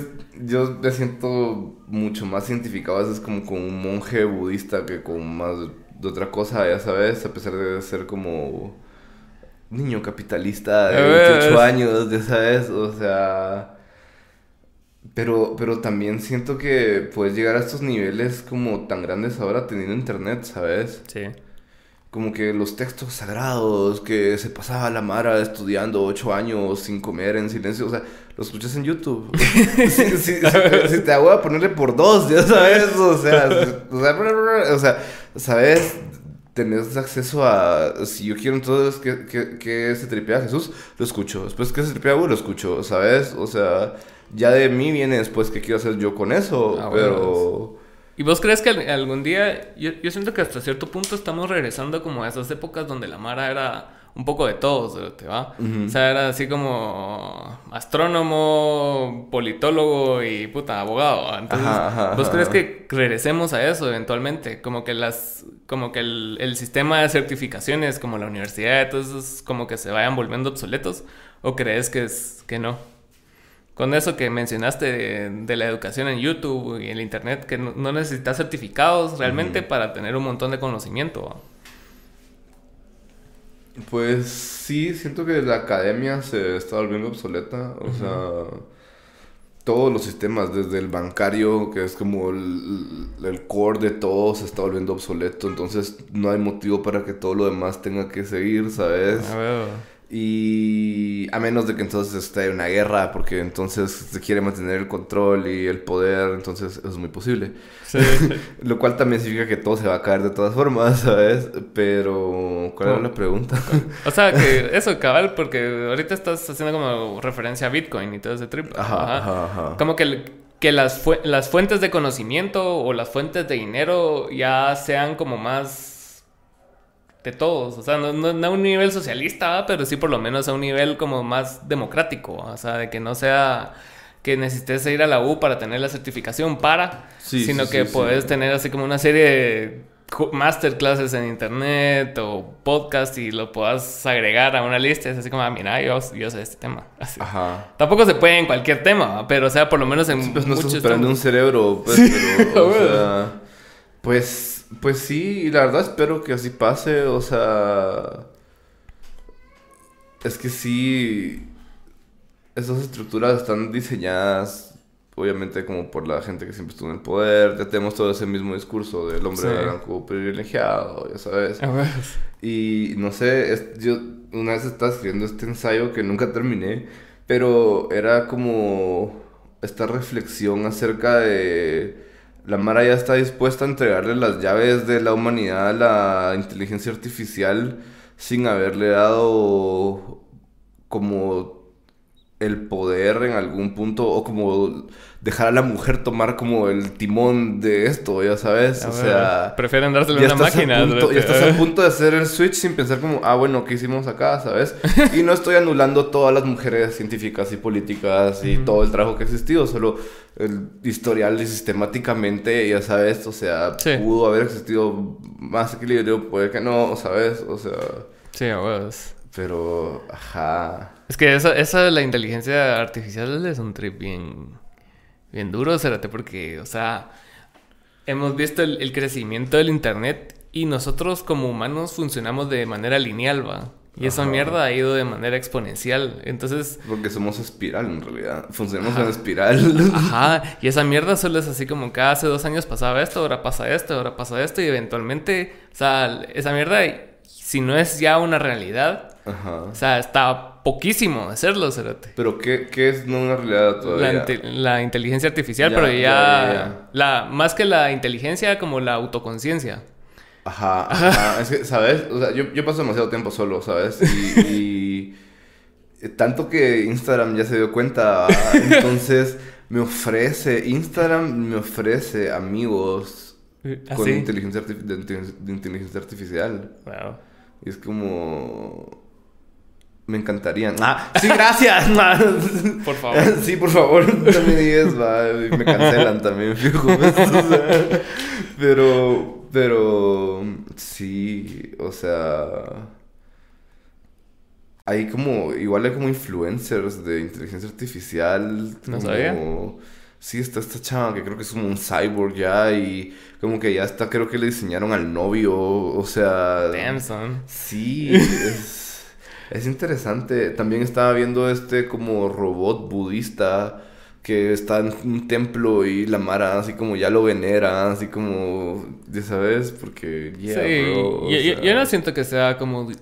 yo, me siento mucho más identificado a veces como con un monje budista que con más de otra cosa, ya sabes, a pesar de ser como niño capitalista de 28 años, ya sabes, o sea... Pero, pero también siento que puedes llegar a estos niveles como tan grandes ahora teniendo internet, ¿sabes? Sí como que los textos sagrados que se pasaba la Mara estudiando ocho años sin comer en silencio, o sea, lo escuchas en YouTube. (laughs) si, te hago a ponerle por dos, ya sabes, o sea, o sea, sabes, tenés acceso a, si yo quiero entonces que, que, que se tripea Jesús, lo escucho, después que se tripea lo escucho, ¿sabes? O sea, ya de mí viene después qué quiero hacer yo con eso, ah, pero... ¿Y vos crees que algún día, yo, yo, siento que hasta cierto punto estamos regresando como a esas épocas donde la Mara era un poco de todos, ¿te va? O sea, era así como astrónomo, politólogo y puta, abogado. Entonces, ¿vos crees que regresemos a eso eventualmente? Como que las, como que el, el sistema de certificaciones, como la universidad, entonces como que se vayan volviendo obsoletos, ¿o crees que es, que no? con eso que mencionaste de, la educación en YouTube y el Internet, que no, necesitas certificados realmente para tener un montón de conocimiento. Pues sí, siento que la academia se está volviendo obsoleta. O sea, todos los sistemas, desde el bancario, que es como el, core de todo, se está volviendo obsoleto. Entonces no hay motivo para que todo lo demás tenga que seguir, ¿sabes? Y a menos de que entonces esté una guerra, porque entonces se quiere mantener el control y el poder, entonces es muy posible. (laughs) Sí. Lo cual también significa que todo se va a caer de todas formas, ¿sabes? Pero, ¿cuál era la pregunta? o sea, que (laughs) eso, cabal, porque ahorita estás haciendo como referencia a Bitcoin y todo ese trip. Ajá, ajá, ajá. Como que, que las, las fuentes de conocimiento o las fuentes de dinero ya sean como más de todos. O sea, no, a un nivel socialista, pero sí por lo menos a un nivel como más democrático. O sea, de que no sea que necesites ir a la U para tener la certificación para, sino que puedes tener así como una serie de masterclasses en internet o podcast y lo puedas agregar a una lista. Es así como, ah, mira, yo, yo sé este tema. Ajá. Tampoco se puede en cualquier tema, pero o sea, por lo menos en pues no estás esperando un cerebro, pues, pero, o (laughs) sea, pues pues sí, y la verdad espero que así pase, o sea... Es que sí, esas estructuras están diseñadas, obviamente, como por la gente que siempre estuvo en el poder. Ya tenemos todo ese mismo discurso del hombre blanco privilegiado, ya sabes. Y no sé, yo una vez estaba escribiendo este ensayo que nunca terminé, pero era como esta reflexión acerca de la Mara ya está dispuesta a entregarle las llaves de la humanidad a la inteligencia artificial sin haberle dado como el poder en algún punto o como dejar a la mujer tomar como el timón de esto, ya sabes. o sea, prefieren dárselo a una máquina. ya estás a punto de hacer el switch sin pensar como, ah, bueno, ¿qué hicimos acá, sabes? y no estoy anulando todas las mujeres científicas y políticas y todo el trabajo que ha existido, solo el historial y sistemáticamente, ya sabes, o sea, pudo haber existido más equilibrio, puede que no, ¿sabes? O sea... Sí, a Pero, ajá. Es que esa, esa la inteligencia artificial es un trip bien bien duro, Cérate, porque, o sea, hemos visto el, crecimiento del Internet y nosotros como humanos funcionamos de manera lineal, ¿va? Y esa mierda ha ido de manera exponencial. Entonces. Porque somos espiral en realidad. Funcionamos en espiral. Ajá. Y esa mierda solo es así como cada hace dos años pasaba esto, ahora pasa esto, ahora pasa esto. Y eventualmente. O sea, esa mierda, si no es ya una realidad, Ajá. O sea, está poquísimo hacerlo, Cerote. Pero ¿qué, qué es no una realidad todavía? La, inteligencia artificial, pero ya, La, más que la inteligencia, como la autoconciencia. Ajá, ajá. es que, ¿sabes? O sea, yo, yo paso demasiado tiempo solo, ¿sabes? Y, tanto que Instagram ya se dio cuenta, entonces me ofrece, Instagram me ofrece amigos ¿Ah, con inteligencia, de, de inteligencia artificial. Wow. Y es como me encantaría. Ah, sí, gracias. (laughs) por favor. (laughs) Sí, por favor. También 10, va. Me cancelan también, fijo. (laughs) pero, pero, sí, o sea. Hay como, igual hay como influencers de inteligencia artificial. No sabía. Sí, está esta chava que creo que es como un cyborg ya y como que ya está, creo que le diseñaron al novio, o sea... Damn, son. Sí, es... Es interesante. También estaba viendo este como robot budista que está en un templo y la Mara así como ya lo venera, así como, ya sabes, porque... sí, yo, no siento que sea como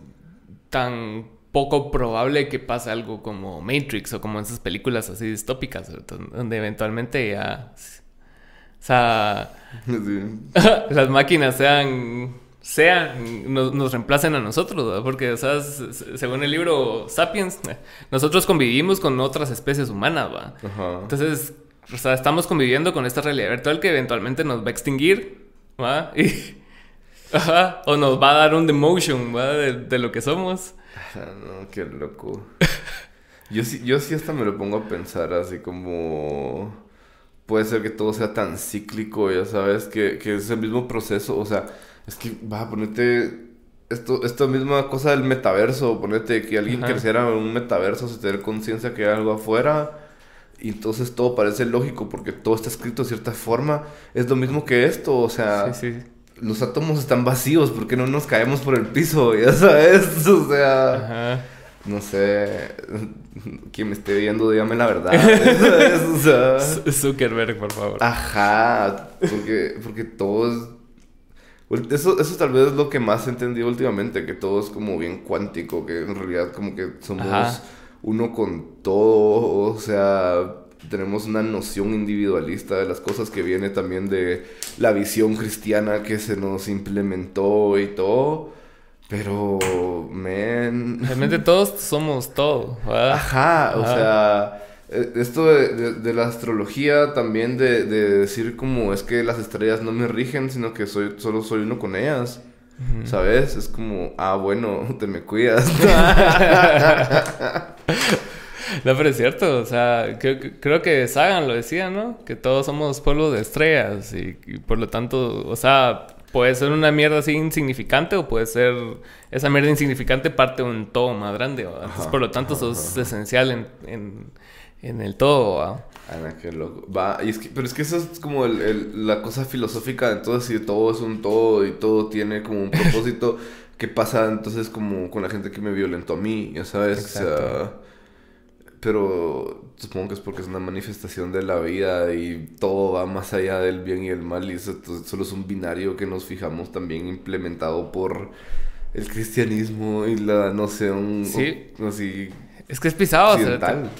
tan poco probable que pase algo como Matrix o como esas películas así distópicas, donde eventualmente ya... O sea, (laughs) (laughs) las máquinas sean sean, nos, reemplacen a nosotros, porque, o sea, según el libro Sapiens, (laughs) nosotros convivimos con otras especies humanas, ¿va? Entonces, o sea, estamos conviviendo con esta realidad virtual que eventualmente nos va a extinguir, ¿va? Y, ajá, o nos va a dar un demotion, ¿va? De, lo que somos. Ah, (laughs) no, qué loco. yo, sí, yo sí hasta me lo pongo a pensar así como... Puede ser que todo sea tan cíclico, ya sabes, que, que es el mismo proceso, o sea es que, va, a ponerte esto, esta misma cosa del metaverso, ponerte que alguien creciera en un metaverso sin tener conciencia que hay algo afuera. Y entonces todo parece lógico porque todo está escrito de cierta forma. Es lo mismo que esto, o sea, los átomos están vacíos porque no nos caemos por el piso, (laughs) ya sabes, o sea, no sé, (laughs) quien me esté viendo, dígame la verdad. (laughs) Zuckerberg, por favor. Ajá, porque, porque todo es Eso, eso tal vez es lo que más he entendido últimamente, que todo es como bien cuántico, que en realidad como que somos uno con todo, o sea, tenemos una noción individualista de las cosas que viene también de la visión cristiana que se nos implementó y todo. Pero, men. Realmente todos somos todo. Ajá, o sea, eh, esto de, la astrología también de, decir como es que las estrellas no me rigen, sino que soy, solo soy uno con ellas. ¿Sabes? Es como, ah, bueno, (laughs) te me cuidas. (laughs) (laughs) No, pero es cierto, o sea, creo, que Sagan lo decía, ¿no? Que todos somos pueblo de estrellas y, por lo tanto, o sea, puede ser una mierda así insignificante o puede ser esa mierda insignificante parte de un todo más grande, Entonces, por lo tanto, sos esencial en, el todo, Ana, qué loco. Va, y es que, pero es que eso es como la cosa filosófica de todo, decir todo es un todo y todo tiene como un propósito. (laughs) ¿Qué pasa entonces como con la gente que me violentó a mí? Ya sabes, pero supongo que es porque es una manifestación de la vida y todo va más allá del bien y el mal y eso solo es un binario que nos fijamos también implementado por el cristianismo y la noción sí. así es que es pisado,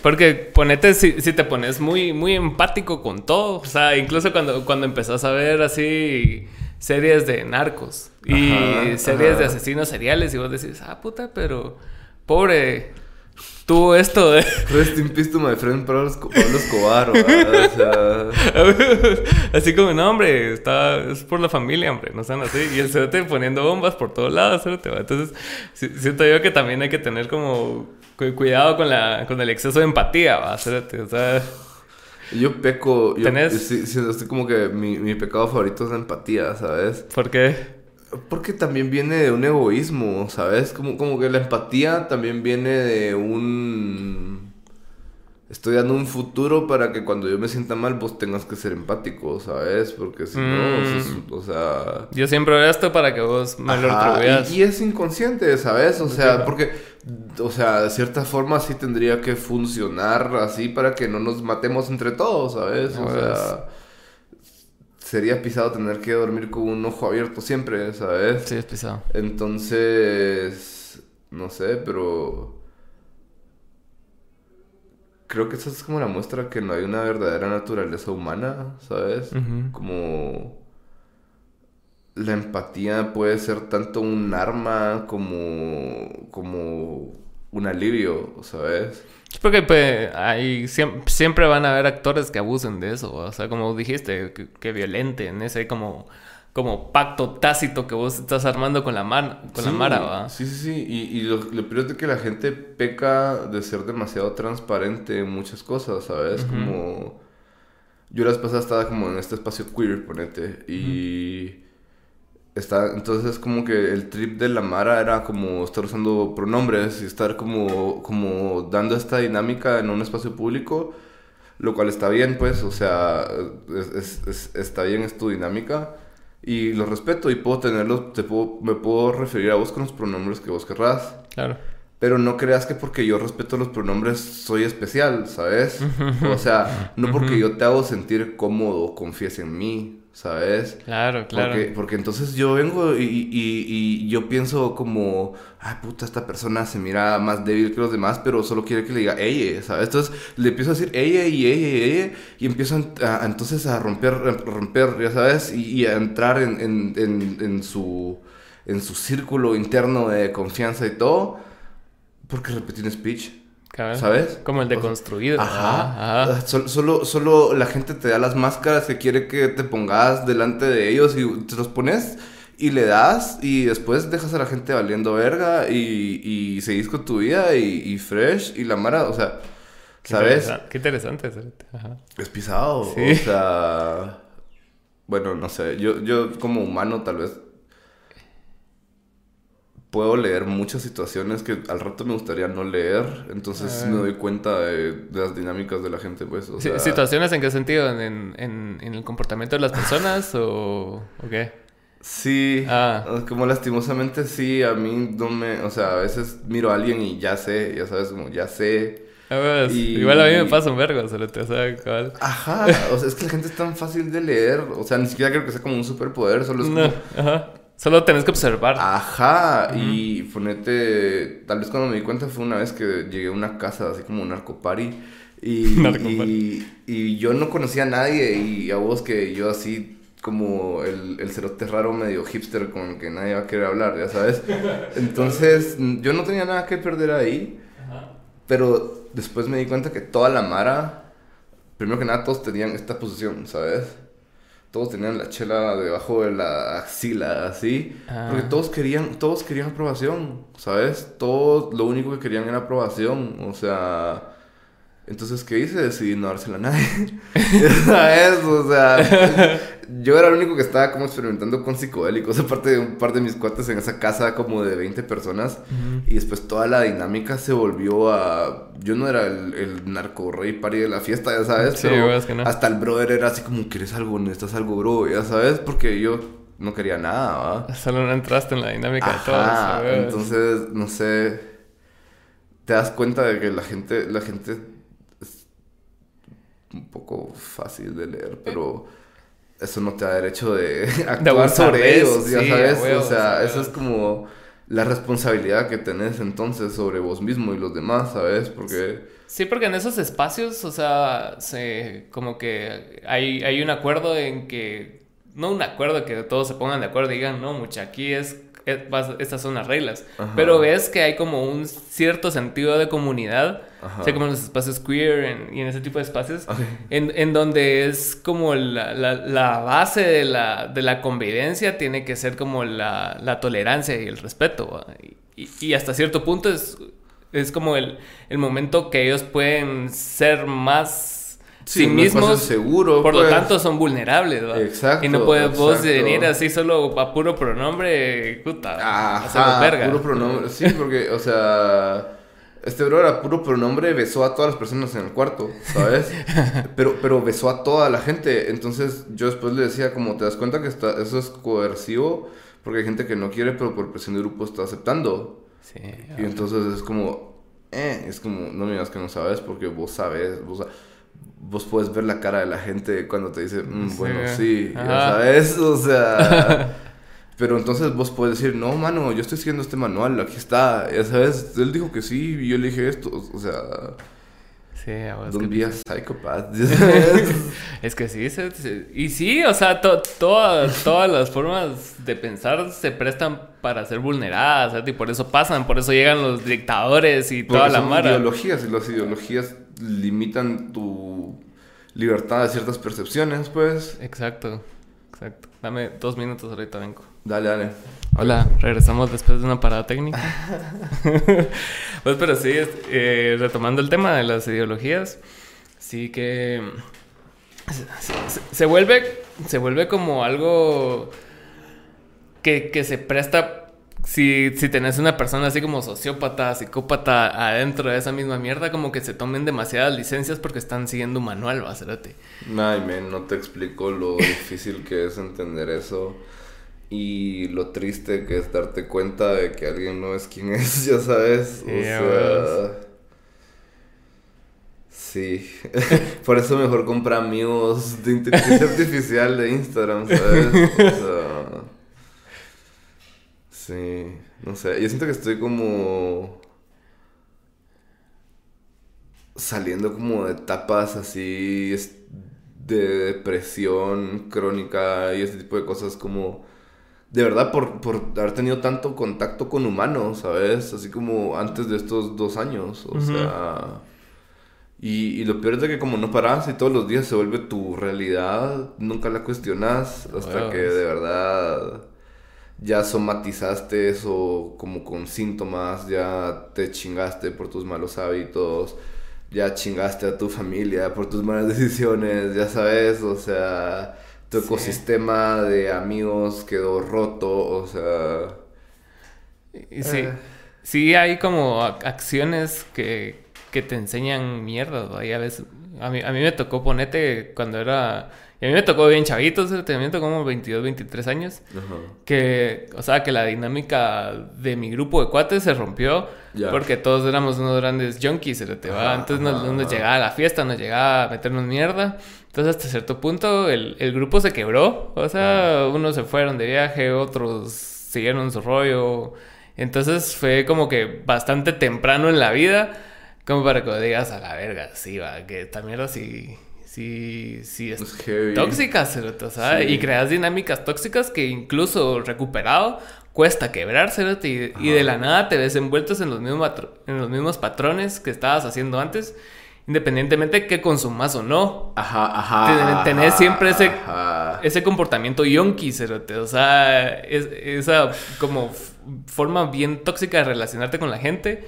porque ponete, si, si, te pones muy, muy empático con todo, o sea, incluso cuando, cuando empezás a ver así series de narcos y series de asesinos seriales y vos decís, ah, puta, pero pobre, tuvo esto de... Rest in peace to my friend Pablo Escobar, o sea... (laughs) Así como, no, hombre, está... es por la familia, hombre, no sean así. Y el cerote poniendo bombas por todos lados, cerote, Entonces, siento yo que también hay que tener como cuidado con, la, con el exceso de empatía, va, cerote, o sea... Yo peco, yo, ¿Tenés? Sí, sí, estoy como que mi, mi pecado favorito es la empatía, ¿sabes? ¿Por qué? Porque también viene de un egoísmo, ¿sabes? Como, como que la empatía también viene de un... Estoy dando un futuro para que cuando yo me sienta mal vos tengas que ser empático, ¿sabes? Porque si no, mm. o sea... Yo siempre hago esto para que vos me lo. Y, y, es inconsciente, ¿sabes? O sea, porque... O sea, de cierta forma sí tendría que funcionar así para que no nos matemos entre todos, ¿sabes? O sea sería pisado tener que dormir con un ojo abierto siempre, ¿sabes? Sí, es pisado. Entonces, no sé, pero creo que esa es como la muestra que no hay una verdadera naturaleza humana, ¿sabes? Como la empatía puede ser tanto un arma como como un alivio, ¿sabes? Porque pues, ahí siempre, van a haber actores que abusen de eso. O sea, como dijiste, que, violenten ese como, como pacto tácito que vos estás armando con la, con la Mara, ¿va? Sí, sí, sí. Y, y lo, lo es que la gente peca de ser demasiado transparente en muchas cosas, ¿sabes? Como... Yo las pasadas estaba como en este espacio queer, ponete. Y... Está, entonces como que el trip de la Mara era como estar usando pronombres y estar como, como dando esta dinámica en un espacio público, lo cual está bien pues, o sea, es, está bien es tu dinámica y lo respeto y puedo tenerlo, te puedo, me puedo referir a vos con los pronombres que vos querrás. Claro. Pero no creas que porque yo respeto los pronombres soy especial, ¿sabes? (laughs) o sea, no porque yo te hago sentir cómodo, confíes en mí, ¿sabes? Claro, claro. Porque, porque entonces yo vengo y, y, y, yo pienso como, ay puta, esta persona se mira más débil que los demás, pero solo quiere que le diga ella, ¿sabes? Entonces le empiezo a decir ella y ella y ella y empiezo a, entonces a romper, romper, ya sabes, y, a entrar en, en, en, en, su, en su círculo interno de confianza y todo, porque repetí un speech. ¿Sabes? Como el de construido. Ajá. Ah, solo, solo, la gente te da las máscaras que quiere que te pongas delante de ellos y te los pones y le das y después dejas a la gente valiendo verga y, y seguís con tu vida y, fresh y la mara, o sea, ¿sabes? Qué interesante. Es pisado. O sea, bueno, no sé, yo, yo como humano tal vez puedo leer muchas situaciones que al rato me gustaría no leer, entonces me ah. doy cuenta de, las dinámicas de la gente, pues. ¿Situaciones en qué sentido? ¿En, en, en, el comportamiento de las personas o, o qué? Sí, ah. como lastimosamente sí, a mí no me, o sea, a veces miro a alguien y ya sé, ya sabes, como ya sé. Igual a mí me pasa un vergo, se lo te sabe Ajá, o sea, es que la gente es tan fácil de leer, o sea, ni siquiera creo que sea como un superpoder, solo es como... Ajá Solo tenés que observar. Ajá, y ponete, tal vez cuando me di cuenta fue una vez que llegué a una casa así como un narcopari y, (laughs) y, y, yo no conocía a nadie y a vos que yo así como el, el cerote raro medio hipster con el que nadie va a querer hablar, ya sabes. (laughs) Entonces yo no tenía nada que perder ahí, pero después me di cuenta que toda la Mara, primero que nada todos tenían esta posición, ¿sabes? Todos tenían la chela debajo de la axila, así. Porque ah. todos querían, todos querían aprobación, ¿sabes? Todos lo único que querían era aprobación. O sea, entonces, ¿qué hice? Decidí no dársela a nadie. (laughs) ¿Sabes? O sea, (laughs) yo era el único que estaba como experimentando con psicodélicos, aparte de un par de mis cuates en esa casa como de 20 personas. Y después toda la dinámica se volvió a... Yo no era el, el narco rey pari de la fiesta, ya sabes. Sí, pero es que no. hasta el brother era así como, ¿quieres algo? ¿Necesitas algo, bro? Ya sabes, porque yo no quería nada, ¿va? Solo no entraste en la dinámica de todos. Entonces, no sé... Te das cuenta de que la gente... La gente un poco fácil de leer, pero eso no te da derecho de (laughs) actuar sobre ellos, ya sabes. o sea, eso es como la responsabilidad que tenés entonces sobre vos mismo y los demás, ¿sabes? Porque... Sí, porque en esos espacios, o sea, se, como que hay, hay un acuerdo en que, no un acuerdo que todos se pongan de acuerdo y digan, no, mucha, aquí es estas son las reglas. Pero ves que hay como un cierto sentido de comunidad, o sea, como en los espacios queer y en ese tipo de espacios, en, en, donde es como la, la, base de la, de la, convivencia tiene que ser como la, la tolerancia y el respeto. Y, y, hasta cierto punto es, es como el, el momento que ellos pueden ser más sí, mismos. Seguro, por lo pues. tanto, son vulnerables, ¿va? Exacto. Y no puedes vos venir así solo a puro pronombre, puta. Ajá, verga. puro pronombre. Sí, porque, o sea. Este bro era puro pronombre, besó a todas las personas en el cuarto, ¿sabes? (laughs) pero, pero besó a toda la gente. Entonces yo después le decía, como te das cuenta que está, eso es coercivo, porque hay gente que no quiere, pero por presión de grupo está aceptando. Sí. Y entonces es como, eh, es como, no me digas que no sabes, porque vos sabes, vos sabes vos puedes ver la cara de la gente cuando te dice, mm, bueno, sí, ya sabes, o (laughs) sea... pero entonces vos puedes decir, no, mano, yo estoy siguiendo este manual, aquí está, ya sabes, él dijo que sí, y yo le dije esto, o sea... Sí, Don't be a psychopath. (laughs) es que sí, y sí, o sea, todas, todas las formas de pensar se prestan para ser vulneradas, y por eso pasan, por eso llegan los dictadores y toda la mara. ideologías, y las ideologías limitan tu libertad de ciertas percepciones, pues. Exacto, exacto. Dame dos minutos, ahorita vengo. Dale, dale. Hola, regresamos después de una parada técnica. (laughs) pues, pero sí, eh, retomando el tema de las ideologías, sí que se, vuelve, se vuelve como algo que, que se presta si, si tenés una persona así como sociópata, psicópata adentro de esa misma mierda, como que se tomen demasiadas licencias porque están siguiendo un manual, bacérate. Ay, men, no te explico lo (laughs) difícil que es entender eso y lo triste que es darte cuenta de que alguien no es quien (laughs) es, ya sabes. o sea. Sí. (laughs) Por eso mejor compra amigos de inteligencia artificial de Instagram, ¿sabes? O sea. Sí, no sé, yo siento que estoy como saliendo como de etapas así de depresión crónica y ese tipo de cosas como de verdad por, por haber tenido tanto contacto con humanos, ¿sabes? Así como antes de estos dos años, o sea... Y, y, lo peor es de que como no paras y todos los días se vuelve tu realidad, nunca la cuestionas hasta que de verdad ya somatizaste eso como con síntomas, ya te chingaste por tus malos hábitos, ya chingaste a tu familia por tus malas (laughs) decisiones, ya sabes, o sea, tu ecosistema de amigos quedó roto, o sea... Sí, eh. sí hay como acciones que, que te enseñan mierda, hay a veces a mí, a mí me tocó ponete cuando era... Y a mí me tocó bien me tocó como 22, 23 años. Que, o sea, que la dinámica de mi grupo de cuates se rompió porque todos éramos unos grandes junkies, se te va. Entonces nos, nos, llegaba a la fiesta, nos llegaba a meternos mierda. Entonces hasta cierto punto el, el grupo se quebró. O sea, unos se fueron de viaje, otros siguieron su rollo. Entonces fue como que bastante temprano en la vida, como para que digas a la verga, sí, va, que esta mierda sí, sí, sí es, tóxica, ¿sabes? Y creas dinámicas tóxicas que incluso recuperado cuesta quebrarse, y, y, de la nada te ves envueltos en los, mismos en los mismos patrones que estabas haciendo antes independientemente que consumas o no. Ajá, ajá. Tenés siempre ese, ese comportamiento yonki, cerote. O sea, esa como forma bien tóxica de relacionarte con la gente.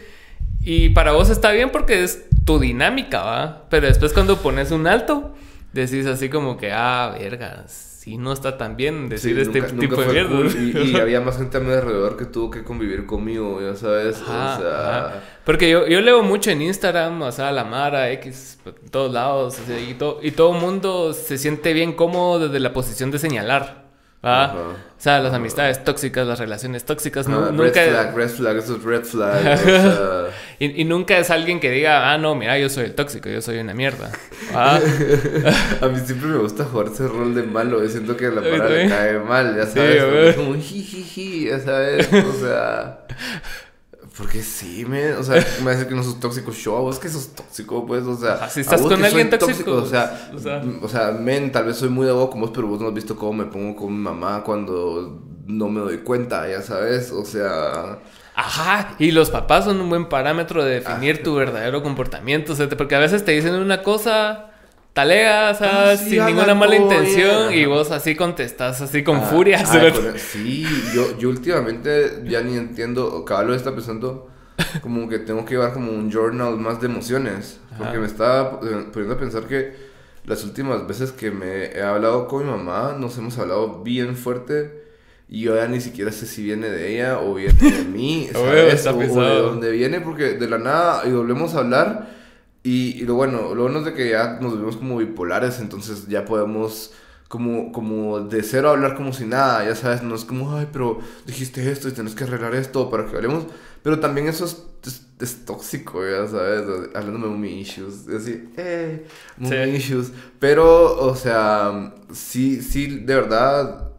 Y para vos está bien porque es tu dinámica, ¿va? Pero después cuando pones un alto, decís así como que, ah, vergas sí no está tan bien decir este tipo de mierda. Y, (laughs) había más gente a mi alrededor que tuvo que convivir conmigo, ya sabes. o sea... Porque yo, yo leo mucho en Instagram, o sea, la Mara, X, todos lados, y, todo, y todo el mundo se siente bien cómodo desde la posición de señalar. ¿Va? O sea, las amistades tóxicas, las relaciones tóxicas. nunca... Red flag, red flag, eso es red flag. (laughs) y, nunca es alguien que diga, ah, no, mira, yo soy el tóxico, yo soy una mierda. (laughs) a mí siempre me gusta jugar ese rol de malo. siento que la parada le cae mal, ya sabes. como jijiji, ya sabes. O sea. (laughs) Porque sí, me, o sea, me hace que no sos tóxico. Yo, vos que sos tóxico, pues, o sea. Si estás con alguien tóxico, o, sea, o sea, men, tal vez soy muy de con vos, pero vos no has visto cómo me pongo con mi mamá cuando no me doy cuenta, ya sabes, o sea. Ajá, y los papás son un buen parámetro de definir ah, tu verdadero comportamiento, o sea, porque a veces te dicen una cosa talega, o sea, ah, sin ninguna mala intención y vos así contestas así con ah, furia. sí, yo, yo últimamente ya ni entiendo, lo está pensando como que tengo que llevar como un journal más de emociones, porque me estaba poniendo a pensar que las últimas veces que me he hablado con mi mamá, nos hemos hablado bien fuerte. Y yo ya ni siquiera sé si viene de ella o viene de mí, (laughs) ¿sabes? o, de dónde viene, porque de la nada y volvemos a hablar y, lo bueno, lo bueno es de que ya nos vemos como bipolares, entonces ya podemos como, como de cero hablar como si nada, ya sabes, no es como, ay, pero dijiste esto y tienes que arreglar esto para que hablemos, pero también eso es, es, tóxico, ya sabes, hablando de mommy issues, así, eh, mommy issues, pero, o sea, sí, sí, de verdad,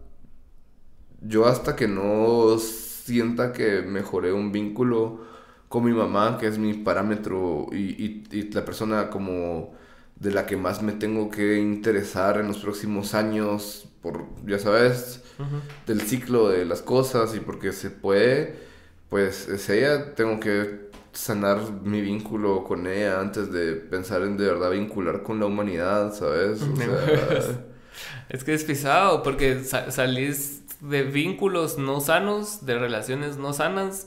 yo hasta que no sienta que mejoré un vínculo, con mi mamá, que es mi parámetro y, y, la persona como de la que más me tengo que interesar en los próximos años, por, ya sabes, del ciclo de las cosas y porque se puede, pues es ella, tengo que sanar mi vínculo con ella antes de pensar en de verdad vincular con la humanidad, ¿sabes? (laughs) es que es pisado, porque salís de vínculos no sanos, de relaciones no sanas,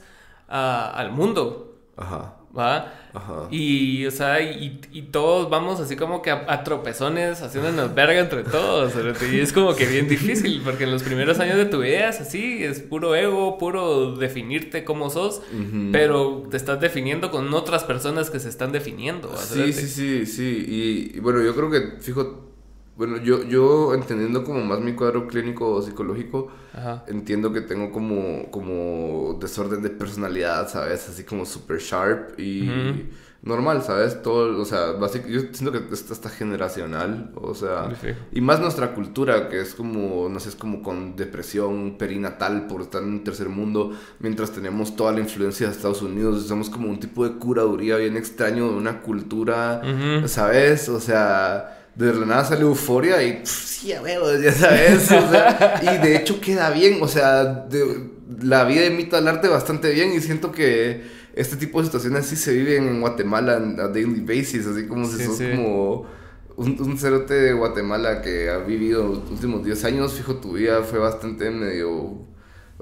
al mundo. Ajá. ¿Va? Ajá. Y, o sea, y, y, todos vamos así como que a, tropezones haciéndonos verga entre todos. Y es como que bien difícil, porque en los primeros años de tu vida es así, es puro ego, puro definirte como sos, pero te estás definiendo con otras personas que se están definiendo. Sí, sí, sí, sí. Y, y, bueno, yo creo que, fijo, bueno, yo, yo entendiendo como más mi cuadro clínico o psicológico, entiendo que tengo como, como desorden de personalidad, ¿sabes? Así como super sharp y normal, ¿sabes? Todo, o sea, básico, yo siento que esto está generacional, o sea, y más nuestra cultura, que es como, no sé, es como con depresión perinatal por estar en un tercer mundo, mientras tenemos toda la influencia de Estados Unidos, somos como un tipo de curaduría bien extraño de una cultura, ¿sabes? O sea de la nada sale euforia y sí, a ya sabes. O sea, y de hecho queda bien, o sea, la vida imita al arte bastante bien y siento que este tipo de situaciones sí se viven en Guatemala a daily basis, así como si sos como un, un, cerote de Guatemala que ha vivido los últimos 10 años, fijo, tu vida fue bastante medio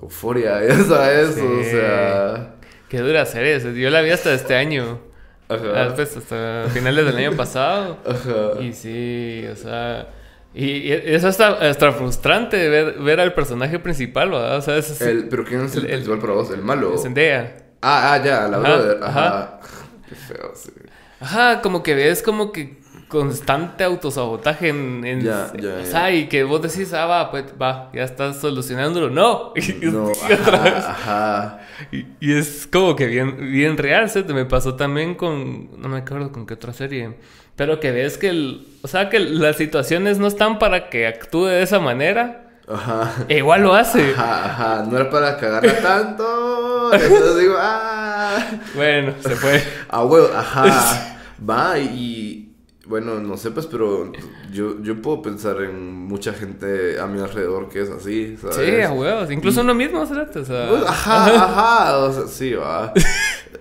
euforia, (laughs) ya sabes, o sea... Qué dura ser eso, yo la vi hasta este año. Ajá. Pues, hasta finales del año (laughs) pasado. Ajá. Y sí, o sea. Y, eso está hasta frustrante ver, ver al personaje principal, ¿verdad? O sea, es, el, ¿Pero quién es el, principal para vos? ¿El malo? Zendaya. Ah, ah, ya, la ajá, brother. Ajá. (laughs) Qué feo, sí. Ajá, como que ves como que constante autosabotaje en... en Ya, ya, o sea, y que vos decís, ah, va, pues va, ya estás solucionándolo. No. (laughs) No, Y otra vez. ajá, ajá. Y, y es como que bien, bien real, ¿sí? Me pasó también con, no me acuerdo con qué otra serie, pero que ves que, el, o sea, que las situaciones no están para que actúe de esa manera, Ajá. e igual lo hace. Ajá, ajá, no era para cagarla tanto. Entonces digo, ah, Bueno, se fue. a huevo, ajá. (laughs) Va y, bueno, no sé, pues, pero yo, yo puedo pensar en mucha gente a mi alrededor que es así, ¿sabes? Sí, a huevos, incluso uno mismo, ¿sabes? O sea, Pues, ajá, ajá, o sea, sí, va. (laughs)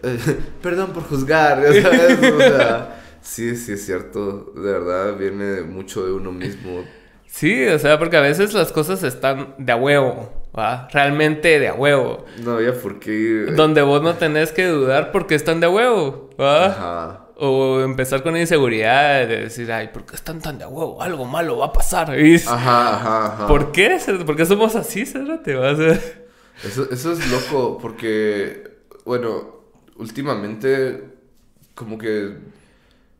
Eh, Perdón por juzgar, ya ¿sabes? O sea, sí, sí es cierto, de verdad, viene mucho de uno mismo. Sí, o sea, porque a veces las cosas están de a huevo, ¿va? Realmente de a huevo. No había por qué ir. Donde vos no tenés que dudar porque están de a huevo, ¿va? Ajá. O empezar con inseguridad de decir, ay, ¿por qué están tan de a huevo? Algo malo va a pasar. Y Ajá, ajá, ajá. ¿Por qué? ¿Por qué somos así, Te vas a... Eso, eso es loco porque, bueno, últimamente como que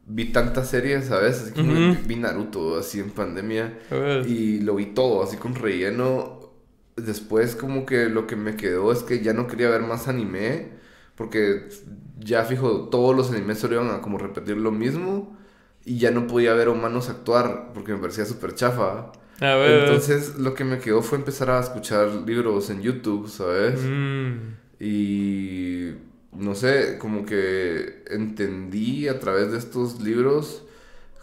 vi tantas series, como Ujú. vi Naruto así en pandemia y lo vi todo así con relleno. Después como que lo que me quedó es que ya no quería ver más anime porque ya fijo, todos los animes solo iban a como repetir lo mismo y ya no podía ver humanos actuar porque me parecía súper chafa. A ver. Entonces lo que me quedó fue empezar a escuchar libros en YouTube, ¿sabes? Mm, Y no sé, como que entendí a través de estos libros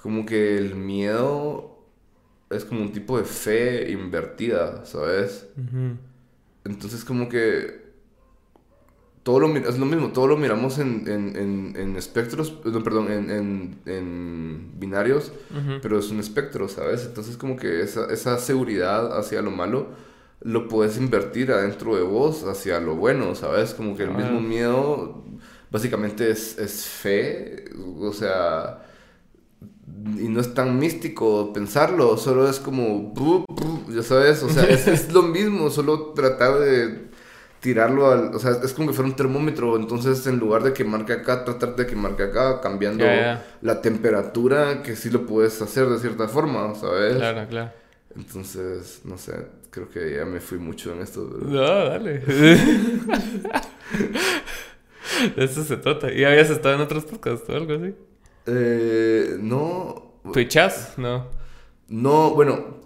como que el miedo es como un tipo de fe invertida, ¿sabes? Entonces como que todo lo, es lo mismo, todo lo miramos en, en, en, en espectros, no, perdón, en, binarios, pero es un espectro, ¿sabes? Entonces como que esa, esa seguridad hacia lo malo lo puedes invertir adentro de vos hacia lo bueno, ¿sabes? Como que el Ah. mismo miedo básicamente es, es fe, o sea, y no es tan místico pensarlo, solo es como, ya sabes, o sea, (laughs) es, es lo mismo, solo tratar de tirarlo al, o sea, es como que fuera un termómetro, entonces en lugar de que marque acá, tratar de que marque acá, cambiando la temperatura, que sí lo puedes hacer de cierta forma, ¿sabes? Claro, claro. Entonces, no sé, creo que ya me fui mucho en esto. pero- No, dale. (laughs) De eso se trata. ¿Y habías estado en otros podcasts o algo así? Eh, no, ¿Twitchas? No. No, bueno,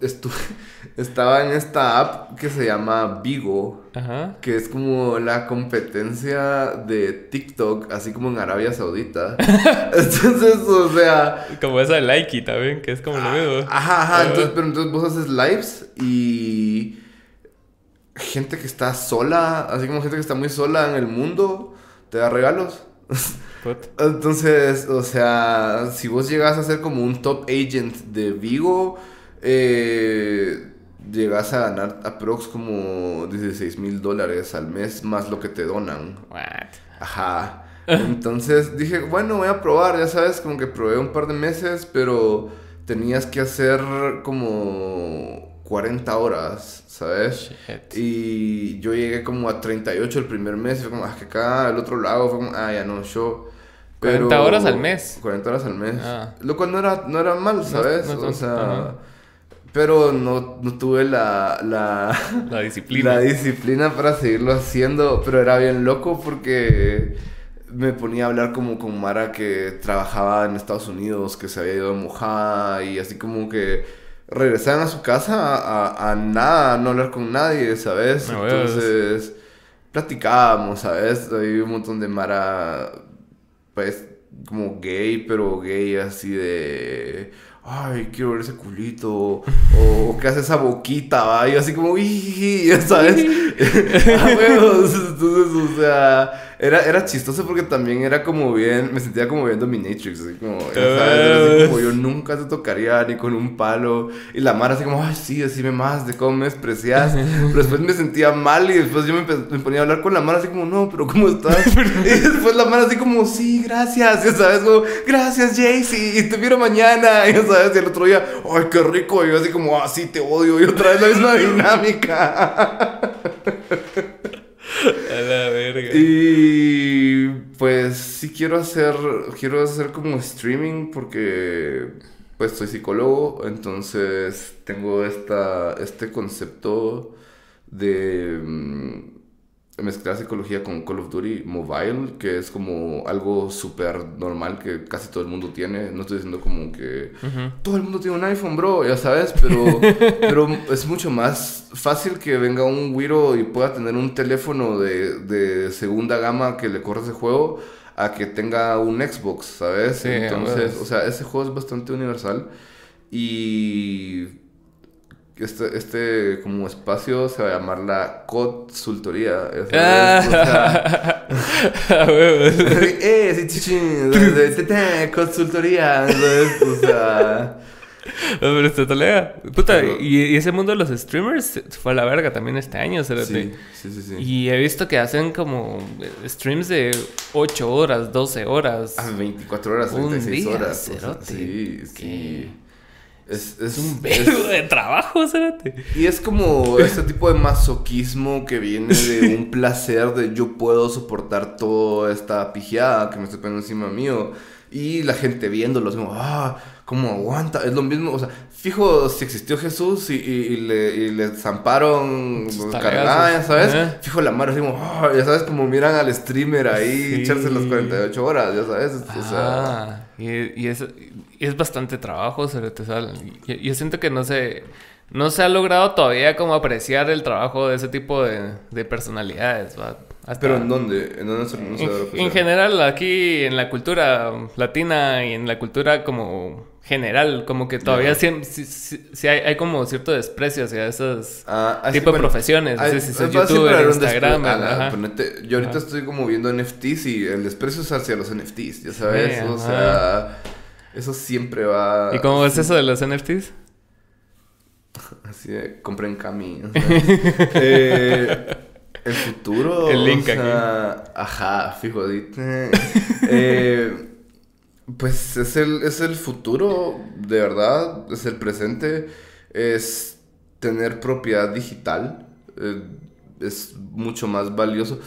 (laughs) estaba en esta app que se llama Vigo. Ajá. Que es como la competencia de TikTok, así como en Arabia Saudita. (laughs) Entonces, o sea. Como esa de Likey también, que es como lo mismo. Ajá, ajá. Ah. Entonces, pero entonces vos haces lives y. Gente que está sola, así como gente que está muy sola en el mundo, te da regalos. (laughs) Entonces, o sea, si vos llegas a ser como un top agent de Vigo, eh, llegas a ganar aprox como 16 mil dólares al mes más lo que te donan. What? Ajá. Entonces dije, bueno, voy a probar, ya sabes, como que probé un par de meses, pero tenías que hacer como 40 horas, ¿sabes? Shit. Y yo llegué como a 38 el primer mes, y fue como, ah, que acá, el otro lado, fue como, ah, ya no, yo. 40 horas al mes. 40 horas al mes. Ah. Lo cual no era, no era mal, ¿sabes? no es o sea, pero no, no tuve la, la, (laughs) La disciplina. la disciplina para seguirlo haciendo, pero era bien loco porque me ponía a hablar como con Mara que trabajaba en Estados Unidos, que se había ido de mojada y así como que regresaban a su casa a, a nada, a no hablar con nadie, ¿sabes? Bueno, Entonces platicábamos, ¿sabes? Hay un montón de Mara, pues como gay, pero gay así de... Ay, quiero ver ese culito. O que hace esa boquita, ¿va? Y así como, ya (laughs) sabes. (laughs) (laughs) Ah, huevos. Entonces, o sea, era, era chistoso porque también era como bien, me sentía como viendo Dominatrix, así como, sabes, era así como yo nunca te tocaría ni con un palo. Y la Mara así como, ay, sí, decime más de cómo me desprecias. (laughs) Pero después me sentía mal y después yo me, me ponía a hablar con la Mara así como, no, pero ¿cómo estás? (laughs) y después la Mara así como, sí, gracias, ya sabes, como, gracias, Jaycee, y te miro mañana, (laughs) ya sabes, y el otro día, ay, qué rico, y yo así como, ah, sí, te odio, y otra vez la misma dinámica. Verga. Y pues sí quiero hacer, quiero hacer como streaming porque pues soy psicólogo, entonces tengo esta, este concepto de mm, mezclar psicología con Call of Duty Mobile, que es como algo súper normal que casi todo el mundo tiene. No estoy diciendo como que todo el mundo tiene un iPhone, bro, ya sabes, pero, (laughs) pero es mucho más fácil que venga un Wiro y pueda tener un teléfono de, de segunda gama que le corra ese juego a que tenga un Xbox, ¿sabes? Entonces, o sea, ese juego es bastante universal y este, este como espacio se va a llamar la consultoría. (laughs) Ah. (laughs) eh, sí, consultoría. O sea. Pero está talega. Puta, y, ese mundo de los streamers fue a la verga también este año, sí, sí, sí, sí, Y he visto que hacen como streams de 8 horas, 12 horas. Ah, 24 horas, 36 horas. sí, sí. Es, es, un (laughs) verbo de trabajo, ¿sabes? Y es como ese tipo de masoquismo que viene de (laughs) un placer de yo puedo soportar toda esta pijeada que me estoy poniendo encima mío. Y la gente viéndolo, como, ah, ¿cómo aguanta? Es lo mismo, o sea, fijo, si existió Jesús y, y, le, y le zamparon cargada, ¿sabes? ¿eh? Fijo la madre, así como, ah, ya sabes, como miran al streamer ahí echarse las 48 horas, ya sabes. O sea, ah, y, y, es, es bastante trabajo, se te sale. Yo, siento que no se, no se ha logrado todavía como apreciar el trabajo de ese tipo de, de personalidades. ¿va? ¿Pero en dónde? ¿En dónde se, en, general, aquí en la cultura latina y en la cultura como general, como que todavía sí, sí, hay, hay, como cierto desprecio hacia esos ah, tipos de profesiones. No sé si sos youtuber, Instagram. Yo ahorita estoy como viendo NFTs y el desprecio es hacia los NFTs, ya sabes. o sea, eso siempre va. ¿Y cómo es eso de los NFTs? (laughs) Así de, compren Cami. (laughs) eh, el futuro. El link aquí. Ajá, fijo. eh, pues es el, es el futuro, de verdad. Es el presente. Es tener propiedad digital. Eh, es mucho más valioso.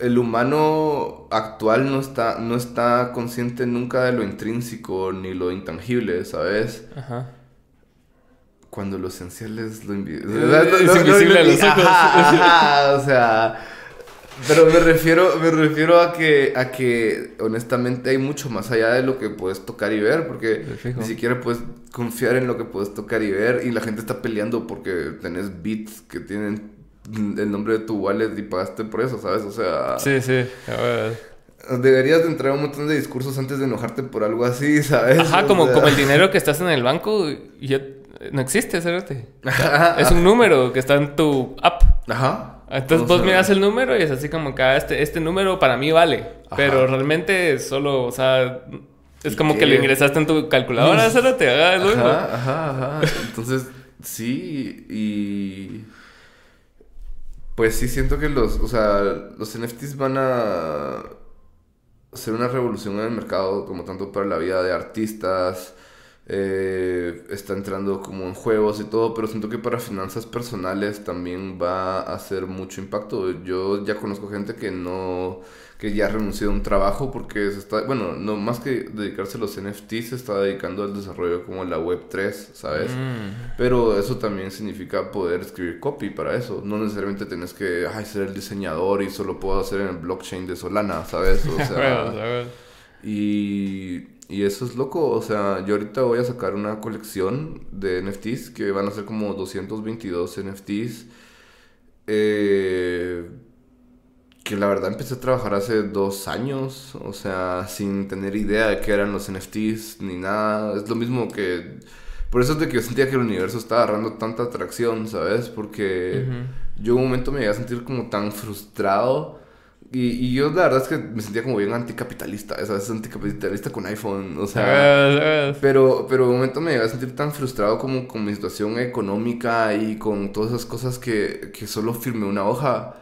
El humano actual no está, no está consciente nunca de lo intrínseco ni lo intangible, ¿sabes? Ajá cuando lo esencial es lo invisible. es invisible a los ojos. (laughs) o sea. Pero me refiero, me refiero a que, a que honestamente hay mucho más allá de lo que puedes tocar y ver, porque ni siquiera puedes confiar en lo que puedes tocar y ver, y la gente está peleando porque tenés beats que tienen el nombre de tu wallet y pagaste por eso, ¿sabes? O sea... Sí, sí, Deberías de entrar a un montón de discursos antes de enojarte por algo así, (laughs) ¿sabes? Ajá, como, como el (laughs) dinero que estás en el banco ya no existe, cerote. es un número que está en tu app. Ajá. Entonces vos miras el número y es así como que ah, este, este número para mí vale. Pero realmente solo, o sea, es como que lo ingresaste en tu calculadora, (laughs) cerote. Ajá, ajá, ajá. Entonces, sí, y. Pues sí, siento que los, o sea, los NFTs van a ser una revolución en el mercado, como tanto para la vida de artistas, eh, está entrando como en juegos y todo, pero siento que para finanzas personales también va a hacer mucho impacto. Yo ya conozco gente que no, que ya renunció a un trabajo porque se está, bueno, no más que dedicarse a los NFTs, se está dedicando al desarrollo como la Web 3, ¿sabes? Mm. Pero eso también significa poder escribir copy para eso. No necesariamente tienes que ay, ser el diseñador y solo puedo hacer en el blockchain de Solana, ¿sabes? O (laughs) sea, y y eso es loco, o sea, yo ahorita voy a sacar una colección de NFTs que van a ser como 222 NFTs. Eh, que la verdad empecé a trabajar hace dos años, o sea, sin tener idea de qué eran los NFTs ni nada. Es lo mismo que... Por eso es de que yo sentía que el universo estaba agarrando tanta atracción, ¿sabes? Porque yo en un momento me iba a sentir como tan frustrado y, y, yo la verdad es que me sentía como bien anticapitalista, ¿sabes? Anticapitalista con iPhone, o sea... pero, pero en un momento me iba a sentir tan frustrado como con mi situación económica y con todas esas cosas que, que solo firmé una hoja.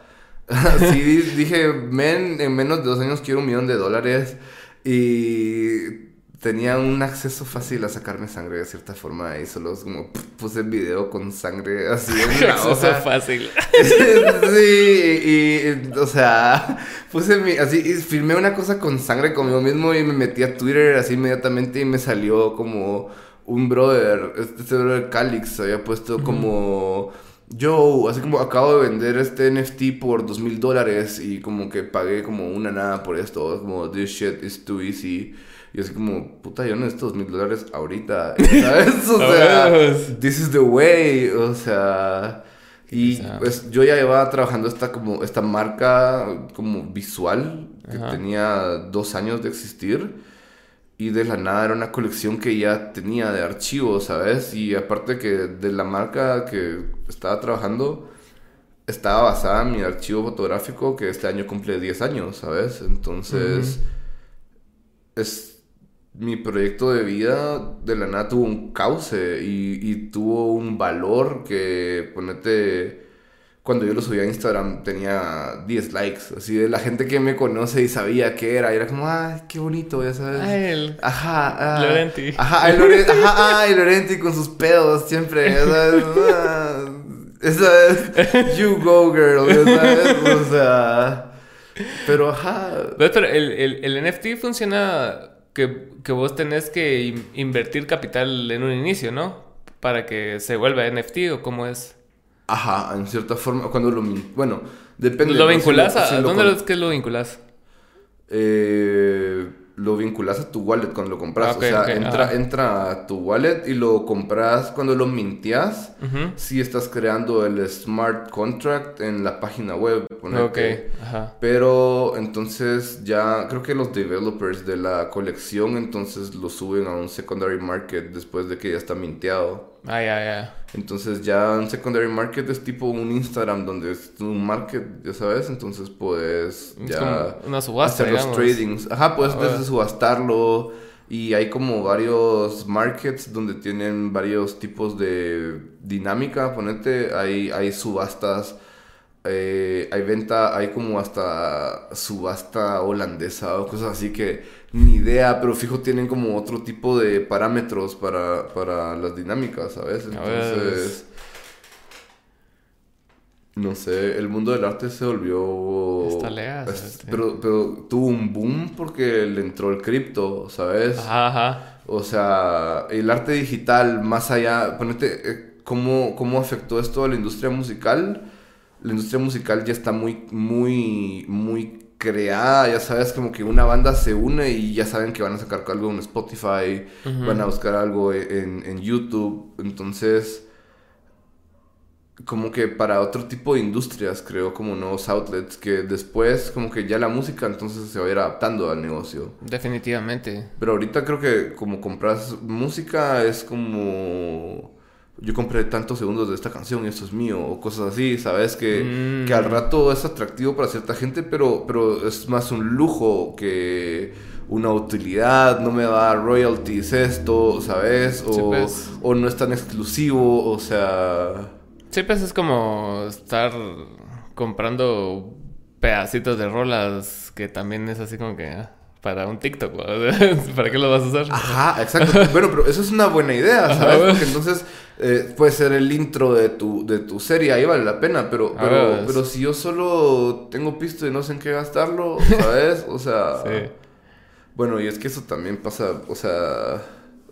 (laughs) Así dije, men, en menos de dos años quiero un millón de dólares y tenía un acceso fácil a sacarme sangre de cierta forma y solo como puse el video con sangre así en (laughs) la acceso fácil. (laughs) sí, y, o sea, puse mi, así, y filmé una cosa con sangre conmigo mismo y me metí a Twitter así inmediatamente y me salió como un brother, este brother Calix había puesto como yo, así como acabo de vender este NFT por dos mil dólares y como que pagué como una nada por esto, como this shit is too easy. Y así como, puta, yo necesito dos mil dólares ahorita, (laughs) ¿sabes? O (laughs) sea, this is the way, o sea... Y pues yo ya llevaba trabajando esta como esta marca como visual que tenía dos años de existir y de la nada era una colección que ya tenía de archivos, ¿sabes? Y aparte que de la marca que estaba trabajando estaba basada en mi archivo fotográfico que este año cumple 10 años, ¿sabes? Entonces es mi proyecto de vida de la nada tuvo un cauce y, y tuvo un valor que ponete cuando yo lo subí a Instagram tenía 10 likes, así de la gente que me conoce y sabía qué era, y era como, ay, qué bonito, ya sabes. Ah, el... Ajá, ah, Lorenti. Ajá, el Lorenti, ajá, ay, Lorenti con sus pedos siempre, ya sabes. (laughs) Ah, esa es, you go girl, ya sabes, o sea, pero ajá. Pero el, el, el NFT funciona que, que vos tenés que invertir capital en un inicio, ¿no? Para que se vuelva NFT o cómo es. Ajá, en cierta forma, cuando lo... Bueno, depende... ¿Lo vinculas a...? ¿Dónde es que lo vinculas? Eh lo vinculas a tu wallet cuando lo compras. o sea, entra, entra a tu wallet y lo compras cuando lo mintias. Si estás creando el smart contract en la página web. Pero entonces ya creo que los developers de la colección entonces lo suben a un secondary market después de que ya está minteado. Ah, ya, ya. Entonces ya un secondary market es tipo un Instagram donde es un market, ya sabes, entonces puedes ya una subasta, hacer los tradings. Ajá, puedes ah, subastarlo. Y hay como varios markets donde tienen varios tipos de dinámica, ponete, hay, hay subastas eh, hay venta, hay como hasta subasta holandesa o cosas así que ni idea, pero fijo tienen como otro tipo de parámetros para, para las dinámicas, ¿sabes? Entonces, no sé, el mundo del arte se volvió... Está legal. pero, pero tuvo un boom porque le entró el cripto, ¿sabes? Ajá, O sea, el arte digital, más allá, ponete, eh, ¿cómo, cómo afectó esto a la industria musical? la industria musical ya está muy, muy, muy creada, ya sabes, como que una banda se une y ya saben que van a sacar algo en Spotify, van a buscar algo en, en, YouTube, entonces, como que para otro tipo de industrias, creo, como nuevos outlets, que después, como que ya la música entonces se va a ir adaptando al negocio. Definitivamente. Pero ahorita creo que como compras música es como yo compré tantos segundos de esta canción y esto es mío, o cosas así, ¿sabes? Que, que al mm. rato es atractivo para cierta gente, pero, pero es más un lujo que una utilidad, no me va a dar royalties esto, ¿sabes? O, pues. o no es tan exclusivo, o sea... Sí, pues es como estar comprando pedacitos de rolas que también es así como que... Ah, para un TikTok, (laughs) ¿para qué lo vas a usar? Ajá, exacto. bueno, pero eso es una buena idea, ¿sabes? Porque entonces eh, puede ser el intro de tu, de tu serie, ahí vale la pena, pero, pero, pero si yo solo tengo pisto y no sé en qué gastarlo, (laughs) ¿sabes? O sea... sí. Bueno, y es que eso también pasa, o sea,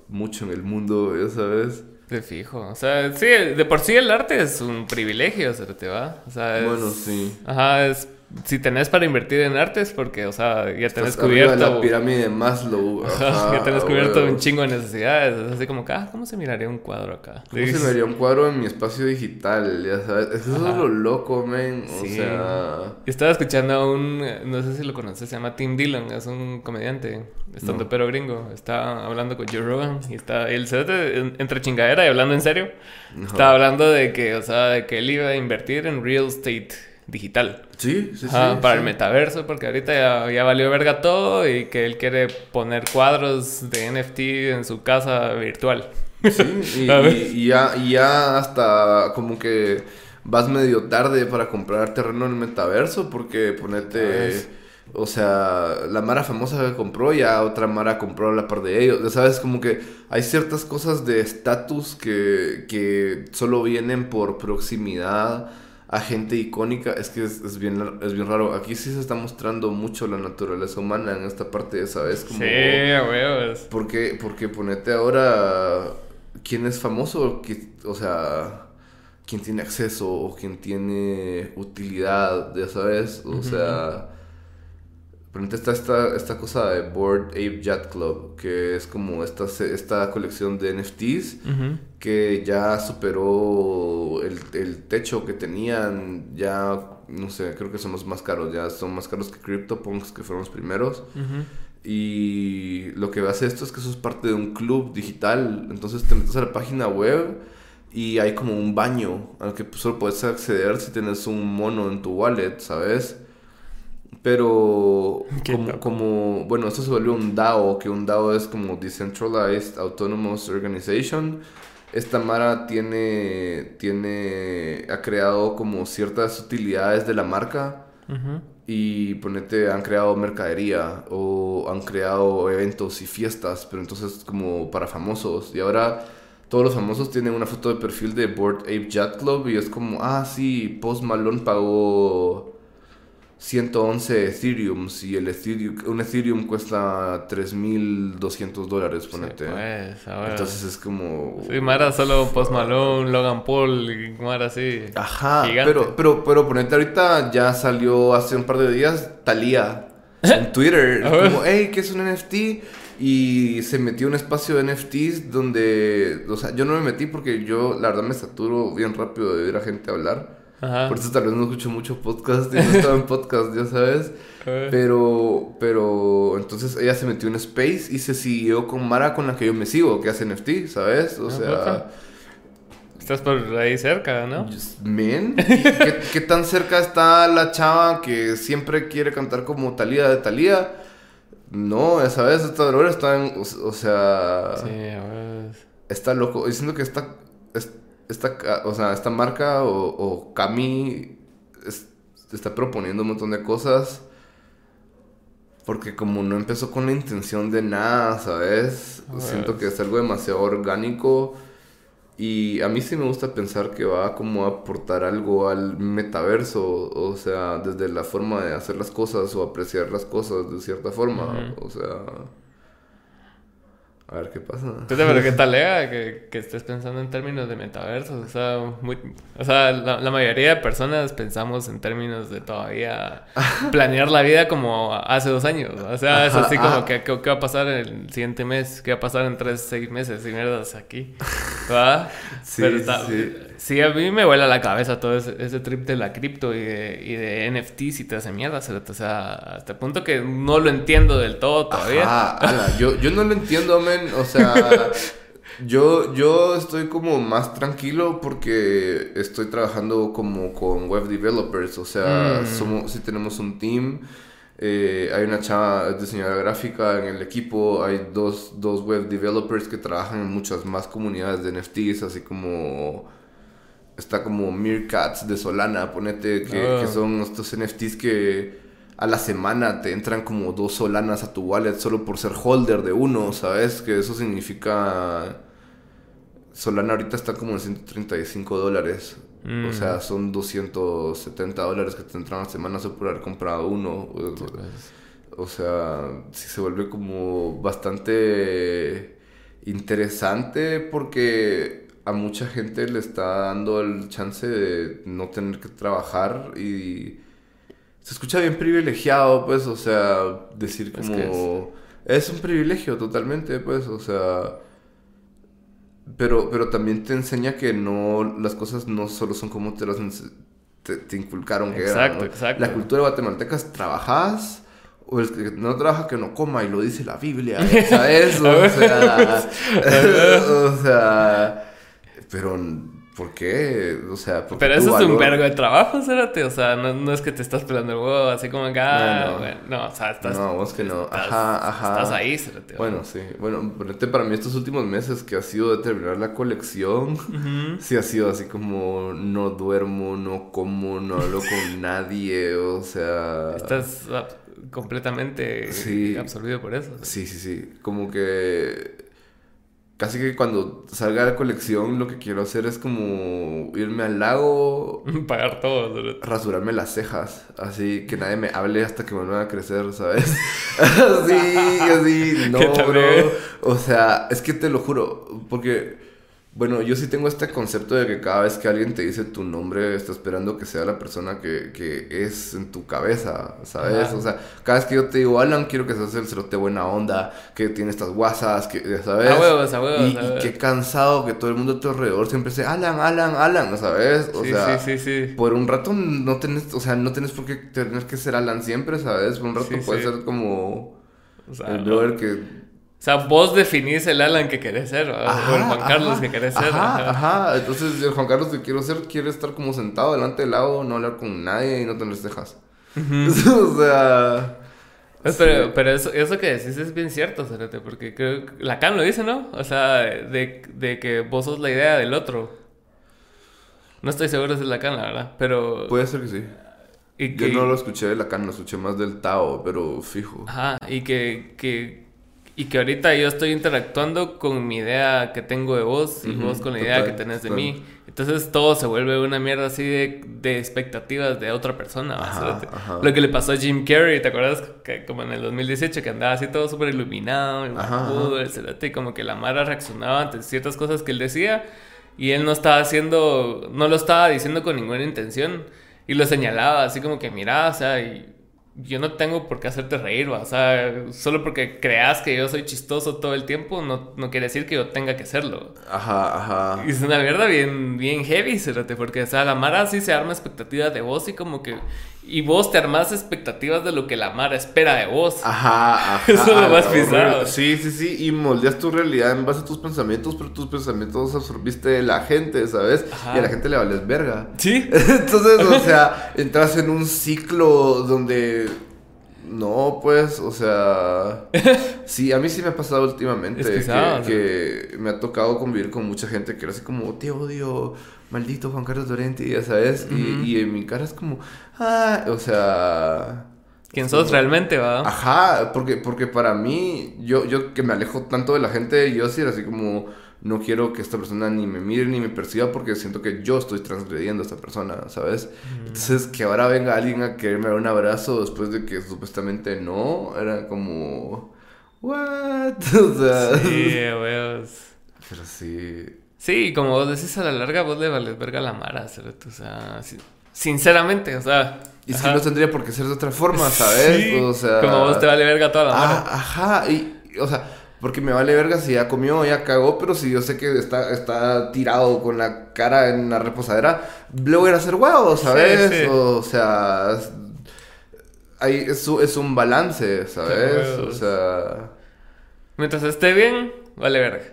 mucho en el mundo, ya sabes. De fijo. O sea, sí, de por sí el arte es un privilegio, se te va. O sea, Bueno, sí. Ajá, es si tenés para invertir en artes, porque, o sea, ya tenés cubierto. la pirámide de Maslow. ya tenés cubierto un chingo de necesidades. Es así como ah, ¿cómo se miraría un cuadro acá? ¿Cómo se miraría un cuadro en mi espacio digital? Ya sabes. Eso es lo loco, men. O sea. Estaba escuchando a un. No sé si lo conoces, se llama Tim Dillon. Es un comediante. Estando pero gringo. Está hablando con Joe Rogan. Y está. Él se entre chingadera y hablando en serio. Estaba hablando de que, o sea, de que él iba a invertir en real estate digital. Sí, sí, sí. Para el metaverso, porque ahorita ya, valió verga todo y que él quiere poner cuadros de NFT en su casa virtual. Sí, y, (laughs) ya, ya hasta como que vas medio tarde para comprar terreno en el metaverso porque ponete... Ah, o sea, la Mara famosa que compró, ya otra Mara compró a la par de ellos. Ya sabes, como que hay ciertas cosas de estatus que, que solo vienen por proximidad a gente icónica, es que es, bien, es bien raro. Aquí sí se está mostrando mucho la naturaleza humana en esta parte, ¿sabes? Como, sí, huevos. Porque, porque ponete ahora, quién es famoso, o sea, quién tiene acceso o quién tiene utilidad, ya sabes, o sea está esta, esta cosa de Board Ape Yacht Club, que es como esta, esta colección de NFTs que ya superó el, el, techo que tenían, ya, no sé, creo que son los más caros, ya son más caros que CryptoPunks, que fueron los primeros. Y lo que hace esto es que eso es parte de un club digital, entonces te metes a la página web y hay como un baño al que solo puedes acceder si tienes un mono en tu wallet, ¿sabes? Pero (laughs) como, como, bueno, esto se volvió un DAO, que un DAO es como Decentralized Autonomous Organization. Esta Mara tiene, tiene, ha creado como ciertas utilidades de la marca y ponete, han creado mercadería o han creado eventos y fiestas, pero entonces como para famosos. Y ahora todos los famosos tienen una foto de perfil de Board Ape Yacht Club y es como, ah, sí, Post Malone pagó 111 Ethereum y el Ethereum, un Ethereum cuesta 3.200 dólares, ponete. pues, Entonces es como... Sí, Mara solo Post Malone, Logan Paul Mara así. Ajá, pero, pero, pero ponete ahorita ya salió hace un par de días Talía en (laughs) Twitter. como, hey, ¿qué es un NFT? Y se metió un espacio de NFTs donde, o sea, yo no me metí porque yo la verdad me saturo bien rápido de ver a gente hablar. Por eso tal vez no escucho mucho podcast y no estaba en podcast, ya sabes. (laughs) Pero, pero, entonces ella se metió en Space y se siguió con Mara con la que yo me sigo, que hace NFT, ¿sabes? O ah, sea... Estás por ahí cerca, ¿no? Men, ¿qué, (laughs) ¿qué, tan cerca está la chava que siempre quiere cantar como Talía de Talía? No, esa vez esta droga está en. O, sea. Sí, Está loco. Diciendo que está esta, o sea, esta marca o, o Cami está proponiendo un montón de cosas. Porque como no empezó con la intención de nada, ¿sabes? Siento que es algo demasiado orgánico. Y a mí sí me gusta pensar que va como a aportar algo al metaverso. O sea, desde la forma de hacer las cosas o apreciar las cosas de cierta forma. O sea... A ver qué pasa. pero qué tal lea (laughs) que, que, estés pensando en términos de metaversos. O sea, muy, o sea la, la, mayoría de personas pensamos en términos de todavía (laughs) planear la vida como hace dos años. O sea, es así como que ¿qué, va a pasar el siguiente mes, qué va a pasar en tres, seis meses y mierdas aquí. ¿Va? (laughs) Sí, sí. sí, a mí me vuela la cabeza todo ese, ese trip de la cripto y de, y de NFTs y te hace mierda. O sea, hasta el punto que no lo entiendo del todo todavía. Ajá, yo, yo no lo entiendo, o sea, (laughs) yo, yo estoy como más tranquilo porque estoy trabajando como con web developers. O sea, mm. somos, si tenemos un team. Eh, hay una chava diseñadora gráfica en el equipo, hay dos, dos, web developers que trabajan en muchas más comunidades de NFTs, así como está como Meerkats de Solana, ponete, que, que ah. son estos NFTs que a la semana te entran como dos solanas a tu wallet solo por ser holder de uno, ¿sabes? Que eso significa... Solana ahorita está como en 135 dólares. O sea, mm. son 270 dólares que te entran a la semana solo por haber comprado uno. Pues. O sea, sí se vuelve como bastante interesante porque a mucha gente le está dando el chance de no tener que trabajar y se escucha bien privilegiado, pues, o sea, decir como... Es, un privilegio totalmente, pues, o sea... Pero, pero también te enseña que no, las cosas no solo son como te las te, inculcaron que exacto, Exacto, La cultura guatemalteca es trabajas o el que no trabaja que no coma y lo dice la Biblia, (laughs) ¿sabes? o sea, (laughs) (laughs) o sea, pero ¿Por qué? O sea, Pero eso es un vergo de trabajo, cérate. O sea, no, no, es que te estás pelando el huevo así como acá. no, no. no, o sea, estás. No, vos que no. ajá, ajá. Estás ahí, cérate. Bueno, sí. Bueno, para mí estos últimos meses que ha sido de terminar la colección, sí ha sido así como no duermo, no como, no hablo con (laughs) nadie. O sea. Estás completamente absorbido por eso. Sí, sí, sí. Como que casi que cuando salga la colección lo que quiero hacer es como irme al lago. (laughs) Pagar todo. Rasurarme las cejas. Así que nadie me hable hasta que me vuelvan a crecer, ¿sabes? (laughs) así, (laughs) así. No, bro. O sea, es que te lo juro. Porque Bueno, yo sí tengo este concepto de que cada vez que alguien te dice tu nombre, está esperando que sea la persona que, que es en tu cabeza, ¿sabes? O sea, cada vez que yo te digo, Alan, quiero que seas el cerote buena onda, que tiene estas guasas, que, ¿sabes? A huevos, a huevos. Y, y qué cansado que todo el mundo a tu alrededor siempre dice, Alan, Alan, Alan, ¿sabes? O sí, sea, sí, sí, sí. por un rato no tenés, o sea, no tenés por qué tener que ser Alan siempre, ¿sabes? Por un rato Sí, puede sí. ser como O sea, el brother que O sea, vos definís el Alan que querés ser, ¿verdad? o el Juan Ajá, Carlos ajá, que querés ser. Ajá, ajá. ajá. Entonces, el Juan Carlos que quiero ser quiere estar como sentado delante del lago, no hablar con nadie y no tener cejas. (laughs) o sea. Pues, Pero, pero eso, eso que decís es bien cierto, Cerote, porque creo que Lacan lo dice, ¿no? O sea, de, de que vos sos la idea del otro. No estoy seguro si es Lacan, la verdad, pero... Puede ser que sí. y Yo que- no lo escuché de Lacan, lo escuché más del Tao, pero fijo. Ajá, y que, que, y que ahorita yo estoy interactuando con mi idea que tengo de vos y Ujú, vos con la idea total, que tenés de total. mí. Entonces todo se vuelve una mierda así de, de expectativas de otra persona. Ajá, ajá. Lo que le pasó a Jim Carrey, ¿te acuerdas? Que como en el 2018 que andaba así todo súper iluminado, y Ajá, barbudo, el y como que la Mara reaccionaba ante ciertas cosas que él decía y él no estaba haciendo, no lo estaba diciendo con ninguna intención y lo señalaba así como que mira, o sea, y yo no tengo por qué hacerte reír, ¿va? o sea, solo porque creas que yo soy chistoso todo el tiempo no, no quiere decir que yo tenga que serlo. Ajá, ajá. Y es una mierda bien, bien heavy, cerote, porque, o sea, la Mara sí se arma expectativas de vos y como que... Y vos te armas expectativas de lo que la Mara espera de vos. Ajá, (laughs) ajá. Eso es lo más pisado. Sí, sí, sí. Y moldeas tu realidad en base a tus pensamientos, pero tus pensamientos absorbiste de la gente, ¿sabes? Ajá. Y a la gente le vales verga. Sí. (laughs) Entonces, o (laughs) sea, entras en un ciclo donde. No, pues, o sea. (laughs) Sí, a mí sí me ha pasado últimamente Es que, que me ha tocado convivir con mucha gente que era así como, te odio, maldito Juan Carlos Dorenti, ya sabes. y, y en mi cara es como, ah, o sea. ¿Quién sos realmente, va? Ajá, porque, porque para mí, yo, yo que me alejo tanto de la gente, yo sí era así como, no quiero que esta persona ni me mire ni me perciba porque siento que yo estoy transgrediendo a esta persona, ¿sabes? Entonces, que ahora venga alguien a quererme dar un abrazo después de que supuestamente no, era como, ¿what? (laughs) O sea, Sí, (laughs) weos. pero sí. Sí, como vos decís, a la larga vos le vales verga a la Mara, cerote, o sea... sí- Sinceramente, o sea... Y es ajá. que no tendría por qué ser de otra forma, ¿sabes? Sí, O sea... Como vos te vale verga toda la Mara. Ah, ajá, y, y, o sea, porque me vale verga si ya comió, ya cagó, pero si yo sé que está, está tirado con la cara en la reposadera, le voy a hacer huevos, ¿sabes? Sí, sí. O sea, es, es, un- es un balance, ¿sabes? O sea, Mientras esté bien, vale verga.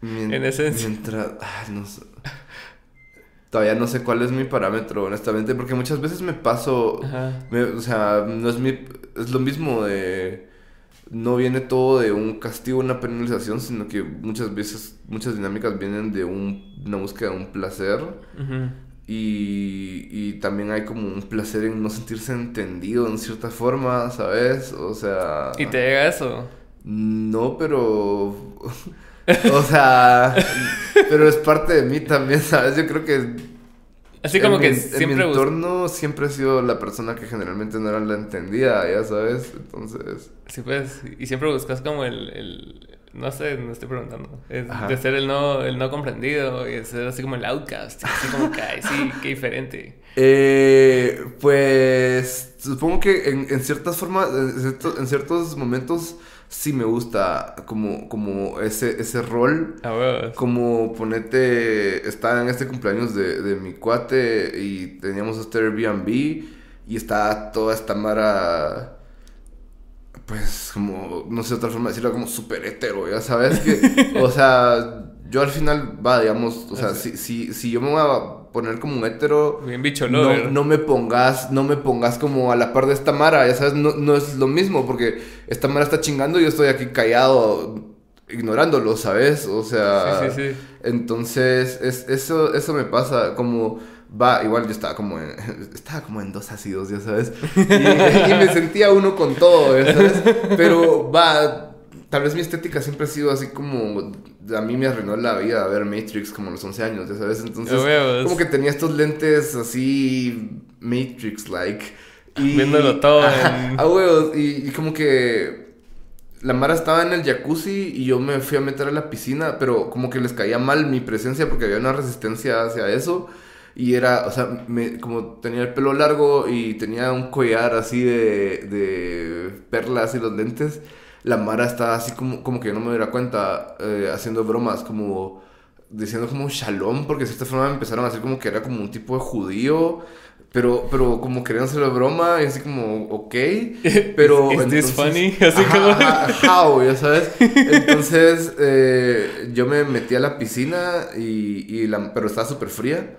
mien- En esencia. Mientras, ay, no sé. Todavía no sé cuál es mi parámetro, honestamente, porque muchas veces me paso. Me- o sea, no es mi... Es lo mismo de... No viene todo de un castigo, una penalización, sino que muchas veces, muchas dinámicas vienen de un, una búsqueda de un placer. Y, y también hay como un placer en no sentirse entendido en cierta forma, ¿sabes? O sea... Y te llega eso. No, pero... (laughs) o sea... pero es parte de mí también, (laughs) ¿sabes? Yo creo que Así como en que mi, siempre... En mi entorno siempre he sido la persona que generalmente no era la entendida, ya sabes. Entonces. Sí, pues, y siempre buscas como el, el- no sé, no estoy preguntando, es de ser el no, el no comprendido y de ser así como el outcast, así como que, ay, sí, qué diferente. (laughs) Eh, pues. Supongo que en, en ciertas formas, en ciertos, en ciertos momentos, sí me gusta como, como ese, ese rol. Como ponete, estaba en este cumpleaños de, de mi cuate y teníamos este Airbnb y estaba toda esta mara, pues como, no sé otra forma de decirlo, como súper hetero, ya sabes que, (laughs) o sea, yo al final, va, digamos, o sea, si, si, si yo me voy a poner como un hetero, Bien bicho no, no me pongas, no me pongas como a la par de esta Mara, ya sabes, no, no es lo mismo, porque esta Mara está chingando y yo estoy aquí callado, ignorándolo, ¿sabes? O sea, Sí, sí, sí. entonces, es, eso, eso me pasa, como, va, igual yo estaba como en, (laughs) estaba como en dos ácidos, ya sabes, y, (laughs) y me sentía uno con todo, ya sabes, pero va... Tal vez mi estética siempre ha sido así como... A mí me arruinó la vida ver Matrix como a los 11 años, ya sabes. Entonces, como que tenía estos lentes así Matrix-like. Y... Viéndolo todo en- (laughs) A huevos. Y, y como que la Mara estaba en el jacuzzi y yo me fui a meter a la piscina, pero como que les caía mal mi presencia porque había una resistencia hacia eso. Y era, o sea, me, como tenía el pelo largo y tenía un collar así de, de perlas y los lentes, la Mara estaba así como, como que no me diera cuenta, eh, haciendo bromas, como diciendo como shalom, porque de cierta forma me empezaron a decir como que era como un tipo de judío. Pero, pero como querían hacerlo broma, y así como, ok. (laughs) Pero. ¿Es this funny? (laughs) Así ajá, como. ya sabes. (laughs) Entonces, eh, yo me metí a la piscina, y, y la, pero estaba súper fría.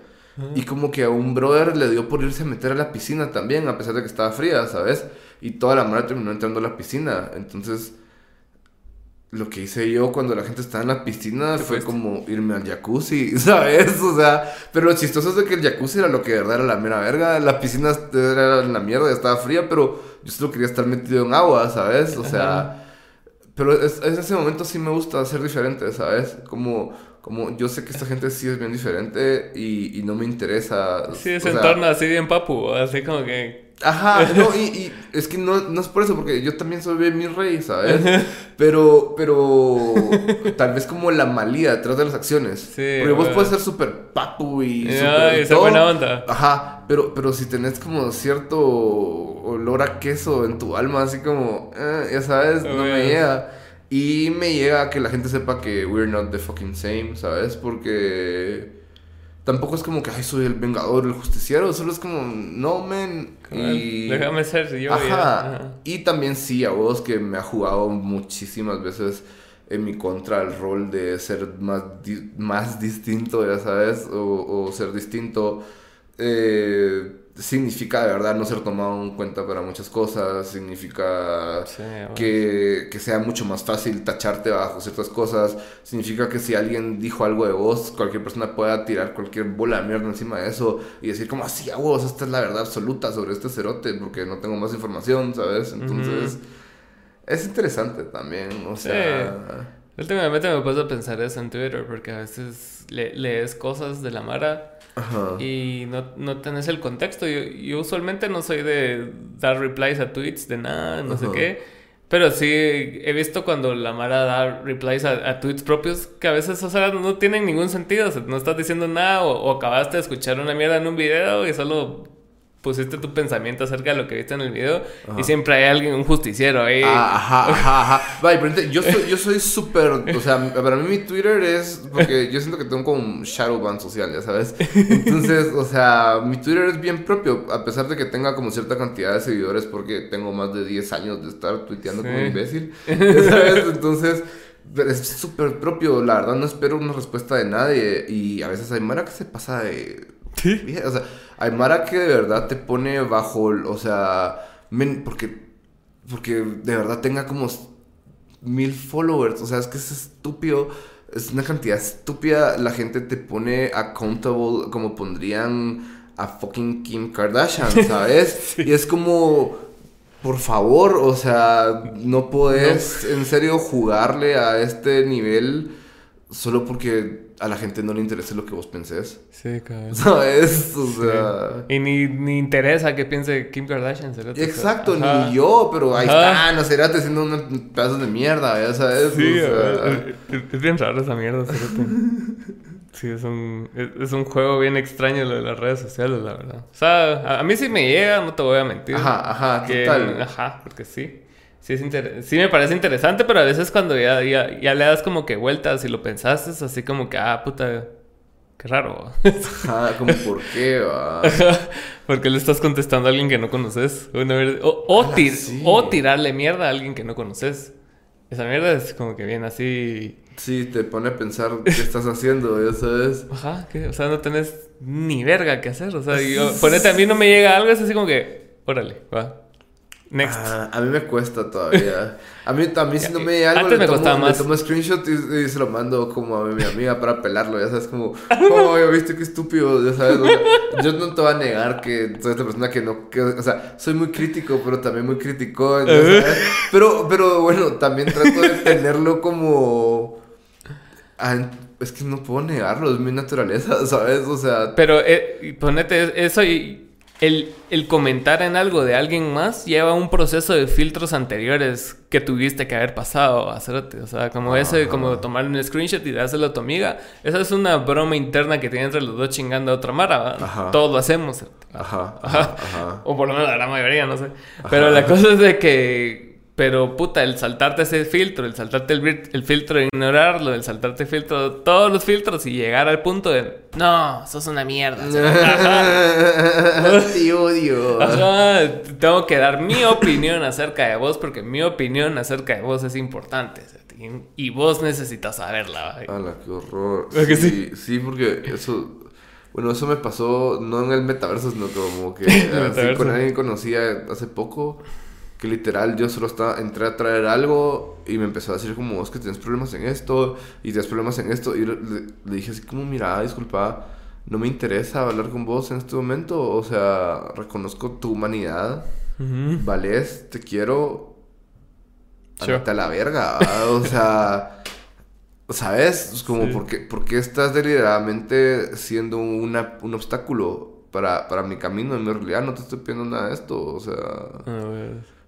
Y como que a un brother le dio por irse a meter a la piscina también, a pesar de que estaba fría, ¿sabes? Y toda la mara terminó entrando a la piscina. Entonces, lo que hice yo cuando la gente estaba en la piscina fue como irme al jacuzzi, (laughs) ¿sabes? O sea, pero lo chistoso es de que el jacuzzi era lo que de verdad era la mera verga. La piscina era la mierda, estaba fría, pero yo solo quería estar metido en agua, ¿sabes? O sea, pero es, en ese momento sí me gusta ser diferente, ¿sabes? Como como yo sé que esta gente sí es bien diferente y, y no me interesa. Sí, es en torno así bien papu, así como que... Ajá, (laughs) no, y, y, es que no, no es por eso, porque yo también soy bien mi rey, ¿sabes? Pero, pero tal vez como la malía detrás de las acciones. Sí, porque vos puedes ser súper papu y súper... buena onda. Ajá, pero, pero si tenés como cierto olor a queso en tu alma, así como, eh, ya sabes, no me llega. Y me llega que la gente sepa que we're not the fucking same, ¿sabes? Porque tampoco es como que, ay, soy el vengador, el justiciero, solo es como, no, men. Y... Déjame ser yo. Ajá. Y también sí, a vos que me ha jugado muchísimas veces en mi contra el rol de ser más, más distinto, ya sabes, o, o ser distinto. Eh, significa de verdad no ser tomado en cuenta para muchas cosas, significa que, que, sea mucho más fácil tacharte bajo ciertas cosas, significa que si alguien dijo algo de vos, cualquier persona pueda tirar cualquier bola de mierda encima de eso y decir como así a vos, esta es la verdad absoluta sobre este cerote porque no tengo más información, ¿sabes? Entonces, es interesante también, o sea... Últimamente me puedo pensar eso en Twitter porque a veces lees cosas de la Mara y no, no tenés el contexto. Yo, usualmente no soy de dar replies a tweets de nada, no sé qué. Pero sí he visto cuando la Mara da replies a, tweets propios que a veces, o sea, no tienen ningún sentido. no estás diciendo nada o, o, acabaste de escuchar una mierda en un video y solo pusiste tu pensamiento acerca de lo que viste en el video y siempre hay alguien, un justiciero ahí. Ah, ajá, ajá, ajá. Vale, pero yo soy, yo soy súper, o sea, para mí mi Twitter es, porque yo siento que tengo como un shadow ban social, ya sabes. Entonces, o sea, mi Twitter es bien propio, a pesar de que tenga como cierta cantidad de seguidores porque tengo más de 10 años de estar tuiteando como imbécil, sabes. Entonces... Es súper propio, la verdad no espero una respuesta de nadie y a veces hay mara que se pasa de... ¿Sí? O sea, hay Mara que de verdad te pone bajo, o sea, porque, porque de verdad tenga como mil followers, o sea, es que es estúpido, es una cantidad estúpida, la gente te pone accountable como pondrían a fucking Kim Kardashian, (laughs) ¿sabes? Y es como, por favor, o sea, no puedes en serio jugarle a este nivel solo porque a la gente no le interesa lo que vos pensés. Sí, cabrón. (laughs) ¿Sabes? O sea... Y ni, ni interesa que piense Kim Kardashian. Exacto, ni yo, pero ahí está, no será haciendo un pedazo de mierda, ya sabes. Sí, es, bien raro esa mierda, Sí, es un, es, un juego bien extraño lo de las redes sociales, la verdad. O sea, a, mí sí me llega, no te voy a mentir. Ajá, ajá, total. Ajá, porque sí. Sí, es sí me parece interesante, pero a veces cuando ya, ya, ya, le das como que vueltas y lo pensaste, es así como que, ah, puta, qué raro. ah, como por qué, va. (laughs) Porque le estás contestando a alguien que no conoces. O, o, o, tirarle mierda a alguien que no conoces. Esa mierda es como que viene así. Sí, te pone a pensar qué estás haciendo, ya sabes. Ajá, que, o sea, no tenés ni verga que hacer. O sea, yo, (laughs) ponete a mí no me llega algo, es así como que, órale, va. Next. Ah, a mí me cuesta todavía. A mí, también si no me algo, Antes le, me tomo, más. le tomo screenshot y, se lo mando como a mi amiga para pelarlo. Ya sabes, como, (laughs) oh, ya viste qué estúpido. Ya sabes, yo no te voy a negar que soy esta persona que no. Que, o sea, soy muy crítico, pero también muy crítico. (laughs) Pero, pero bueno, también trato de tenerlo como. es que no puedo negarlo, es mi naturaleza, (laughs) ¿sabes? O sea. Pero eh, ponete eso y el, el, comentar en algo de alguien más lleva un proceso de filtros anteriores que tuviste que haber pasado a hacerte. O sea, como ese, como tomar un screenshot y dárselo a tu amiga. Esa es una broma interna que tiene entre los dos chingando a otra mara. Todos lo hacemos. Ajá, ajá, O por lo menos la mayoría, no sé. Pero la cosa es de que pero puta, el saltarte ese filtro, el saltarte el, filtro de ignorarlo, el saltarte el filtro, todos los filtros y llegar al punto de no, sos una mierda. (laughs) Te odio. tengo que dar mi opinión acerca de vos porque mi opinión acerca de vos es importante. Y vos necesitas saberla. ¡Hala, qué horror! Sí, sí? sí, porque eso. Bueno, eso me pasó no en el metaverso, sino como que (laughs) así, con alguien conocía hace poco que literal yo solo estaba, entré a traer algo y me empezó a decir como, es que tienes problemas en esto y tienes problemas en esto. Y le, dije así como, mira, disculpa, no me interesa hablar con vos en este momento. O sea, reconozco tu humanidad, vales, te quiero, sure. a la verga. o sea, ¿sabes? Es como, ¿por, qué, estás deliberadamente siendo una, un obstáculo para, para mi camino? En mi realidad no te estoy pidiendo nada de esto. O sea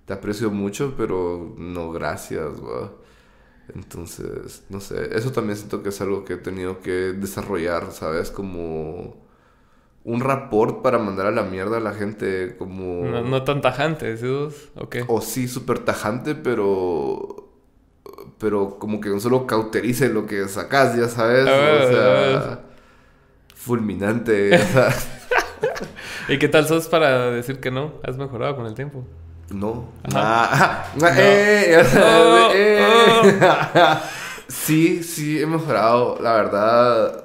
te aprecio mucho, pero no gracias, Entonces, no sé, eso también siento que es algo que he tenido que desarrollar, ¿sabes? Como un rapport para mandar a la mierda a la gente, como... No, tan tajante, ¿sí? ¿O O sí, súper tajante, pero... Pero como que no solo cauterice lo que sacas, ya sabes. o sea... Fulminante. (laughs) ¿Y qué tal sos para decir que no? ¿Has mejorado con el tiempo? No. Ah, (laughs) eh, oh, eh. Oh. (laughs) sí, sí, he mejorado. La verdad.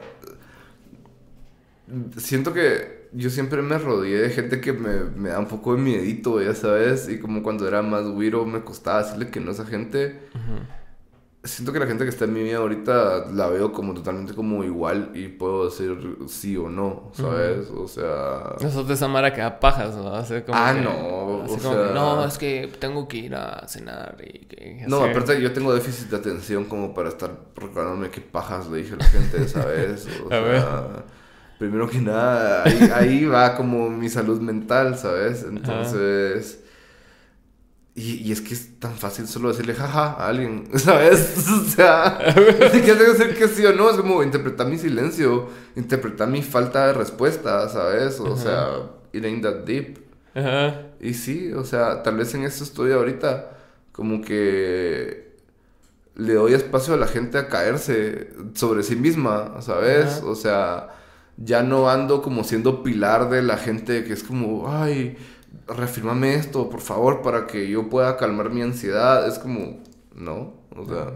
Siento que yo siempre me rodeé de gente que me, me da un poco de miedito, ya sabes. Y como cuando era más güiro me costaba decirle que no a esa gente siento que la gente que está en mi vida ahorita la veo como totalmente como igual y puedo decir sí o no, ¿sabes? O sea... De esa mara que da pajas, ¿no? ah, no. O sea... no, es que tengo que ir a cenar y que... No, aparte yo tengo déficit de atención como para estar recordándome qué pajas le dije a la gente, ¿sabes? (laughs) O sea... Primero que nada, ahí, va como mi salud mental, ¿sabes? Entonces... Y, y, es que es tan fácil solo decirle jaja a alguien, (laughs) ¿sabes? O sea, ni que decir que sí o no, es como interpretar mi silencio, interpretar mi falta de respuesta, ¿sabes? O sea, it ain't that deep. Ajá. Y sí, o sea, tal vez en eso estoy ahorita, como que le doy espacio a la gente a caerse sobre sí misma, ¿sabes? O sea, ya no ando como siendo pilar de la gente que es como, ay reafirmame esto, por favor, para que yo pueda calmar mi ansiedad. Es como, no, o sea.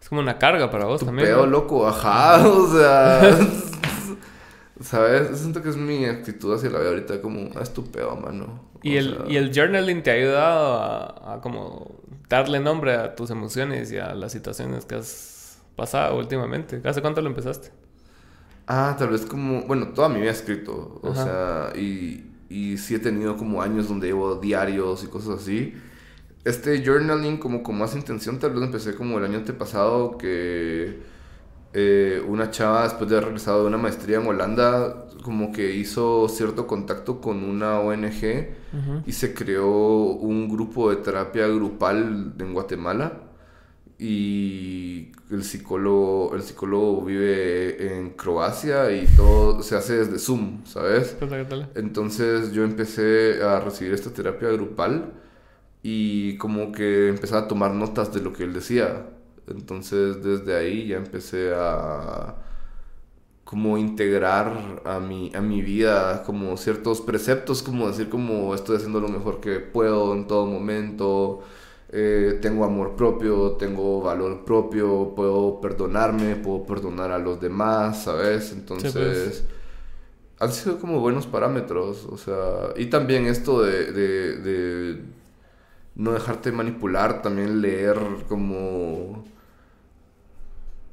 Es como una carga para vos también. Peo, loco, ajá, (laughs) o sea. (laughs) ¿Sabes? Siento que es mi actitud hacia la vida ahorita, como, ah, es tu mano. ¿Y el, ¿Y el journaling te ha ayudado a, a, como darle nombre a tus emociones y a las situaciones que has pasado últimamente? ¿Hace cuánto lo empezaste? Ah, tal vez como, bueno, toda mi vida he escrito, o sea, y y sí he tenido como años donde llevo diarios y cosas así. Este journaling como con más intención tal vez empecé como el año antepasado que eh, una chava después de haber regresado de una maestría en Holanda como que hizo cierto contacto con una ONG y se creó un grupo de terapia grupal en Guatemala y el psicólogo, el psicólogo vive en Croacia y todo se hace desde Zoom, ¿sabes? Entonces yo empecé a recibir esta terapia grupal y como que empecé a tomar notas de lo que él decía. Entonces desde ahí ya empecé a como integrar a mi, a mi vida como ciertos preceptos, como decir como estoy haciendo lo mejor que puedo en todo momento, eh, tengo amor propio, tengo valor propio, puedo perdonarme, puedo perdonar a los demás, ¿sabes? Entonces, pues. han sido como buenos parámetros, o sea, y también esto de, de, de no dejarte manipular, también leer como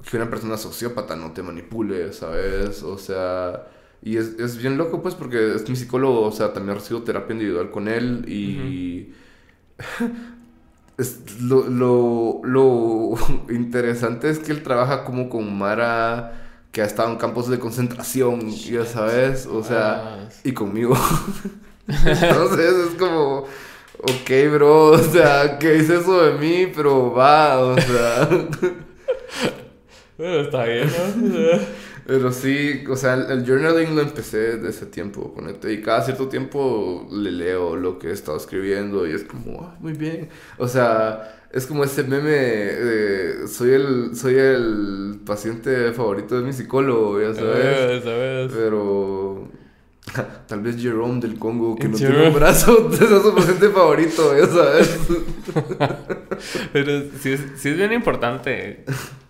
que una persona sociópata no te manipule, ¿sabes? O sea, y es, es bien loco pues porque es mi psicólogo, o sea, también recibo terapia individual con él y... (laughs) lo, lo, lo, (laughs) interesante es que él trabaja como con Mara que ha estado en campos de concentración, ya sabes, o sea, ah, y conmigo. (laughs) Entonces es como, ok, bro, o sea, ¿qué es eso de mí? Pero va, o sea. (laughs) Pero está bien, ¿no? Pero sí, o sea, el, journaling lo empecé desde ese tiempo, ponete. Y cada cierto tiempo le leo lo que he estado escribiendo y es como, muy bien. O sea, es como ese meme de soy el soy el paciente favorito de mi psicólogo, ya sabes. sabes. Pero (laughs) tal vez Jerome del Congo que no tiene un brazo (laughs) es su paciente favorito, ya sabes. (laughs) Pero sí es, sí es bien importante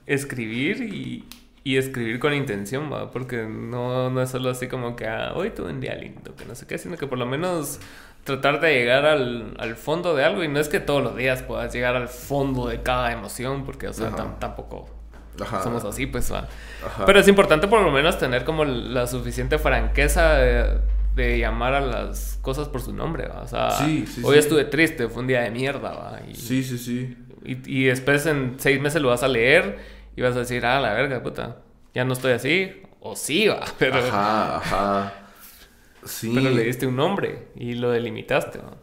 escribir y y escribir con intención, ¿va? Porque no, no es solo así como que, ah, hoy tuve un día lindo, que no sé qué, sino que por lo menos tratar de llegar al, al, fondo de algo. Y no es que todos los días puedas llegar al fondo de cada emoción, porque, o sea, tampoco somos así, pues, ¿va? Pero es importante por lo menos tener como la suficiente franqueza de, llamar a las cosas por su nombre, ¿va? O sea, hoy estuve triste, fue un día de mierda, ¿va? Y, sí, sí, sí. Y, y después en seis meses lo vas a leer y vas a decir, ah, la verga, puta, ya no estoy así, o sí, va, (laughs) pero... Ajá, ajá. Sí. Pero le diste un nombre y lo delimitaste, ¿no?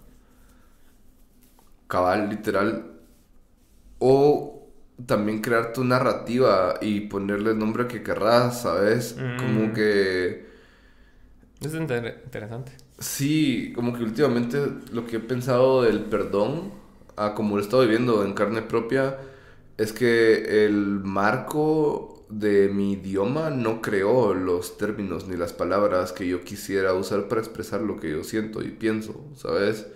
Cabal, literal. O también crear tu narrativa y ponerle el nombre que querrás, ¿sabes? Como mm. que... Es interesante. Sí, como que últimamente lo que he pensado del perdón, a como lo he estado viviendo en carne propia, es que el marco de mi idioma no creó los términos ni las palabras que yo quisiera usar para expresar lo que yo siento y pienso, ¿sabes?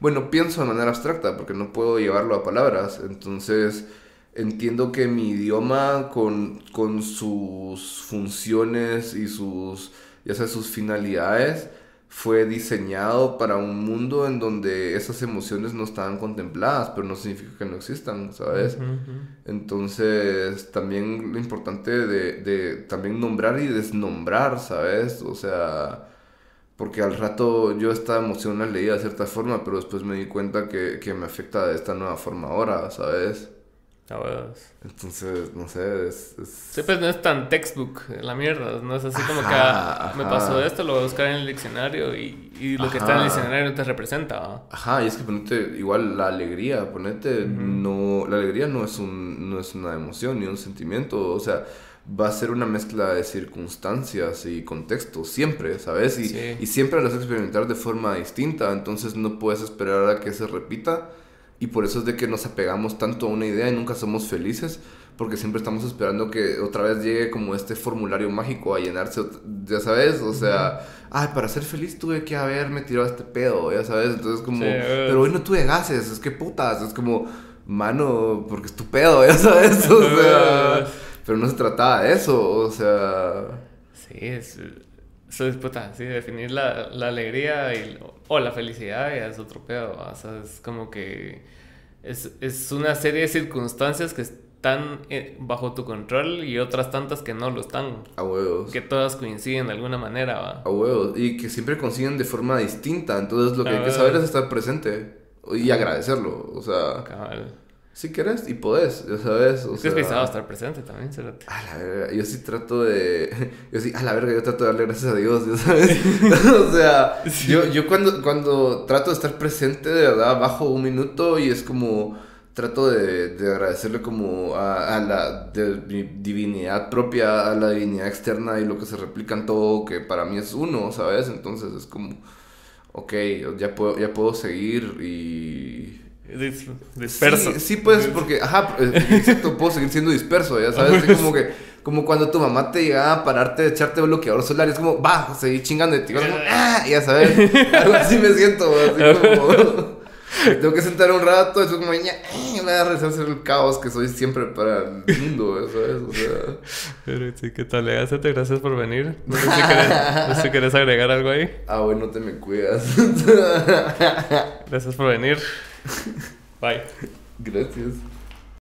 Bueno, pienso de manera abstracta porque no puedo llevarlo a palabras, entonces entiendo que mi idioma con, con sus funciones y sus, ya sea, sus finalidades, fue diseñado para un mundo en donde esas emociones no estaban contempladas, pero no significa que no existan, ¿sabes? Entonces, también lo importante de, de, también nombrar y desnombrar, ¿sabes? O sea, porque al rato yo esta emoción la leía de cierta forma, pero después me di cuenta que, que me afecta de esta nueva forma ahora, ¿sabes? Entonces, no sé, es, Sí, pues no es tan textbook la mierda, no es así como que ah, me pasó esto, lo voy a buscar en el diccionario y, y lo que está en el diccionario no te representa. Ajá, y es que ponete igual la alegría, ponete, no, la alegría no es, un, no es una emoción ni un sentimiento, o sea, va a ser una mezcla de circunstancias y contextos, siempre, ¿sabes? Y, y siempre lo vas a experimentar de forma distinta, entonces no puedes esperar a que se repita y por eso es de que nos apegamos tanto a una idea y nunca somos felices, porque siempre estamos esperando que otra vez llegue como este formulario mágico a llenarse, ya sabes, o sea, ay, para ser feliz tuve que haberme tirado este pedo, ya sabes, entonces como, pero hoy no tuve gases, es que putas, es como, mano, porque es tu pedo, (laughs) ya sabes, o sea, pero no se trataba de eso, o sea... Sí, es eso es puta, sí, definir la, la alegría y, o la felicidad ya es otro pedo. O sea, es como que es, es una serie de circunstancias que están eh, bajo tu control y otras tantas que no lo están. A huevos. Que todas coinciden de alguna manera, ¿va? A huevos. Y que siempre coinciden de forma distinta. Entonces lo que hay que saber es estar presente y agradecerlo. O sea. Si quieres y podés, ya sabes. O sea, es pesado estar presente también, Cerati. A la verga, yo sí trato de. (laughs) Yo sí, a la verga, yo trato de darle gracias a Dios, ya sabes. (laughs) o sea, yo, yo cuando, cuando trato de estar presente, de verdad, bajo un minuto y es como. Trato de, de agradecerle como a, a la de mi divinidad propia, a la divinidad externa y lo que se replica en todo, que para mí es uno, ¿sabes? Entonces es como. Ok, ya puedo, ya puedo seguir y disperso. Sí, sí, pues, porque, ajá, eh, exacto, puedo seguir siendo disperso, ya sabes, como que, como cuando tu mamá te llegaba a pararte, de echarte bloqueador solar, y es como, va, seguir chingando de ti, como, ah, ya sabes, algo así me siento, así como, tengo que sentar un rato, eso como, ña, eh, me a rehacer el caos que soy siempre para el mundo, ¿sabes? O sea. Pero sí, ¿qué tal? Legacete, gracias por venir. No sé si querés, no sé si querés agregar algo ahí. Ah, bueno, te me cuidas. gracias por venir. Bye. Gracias.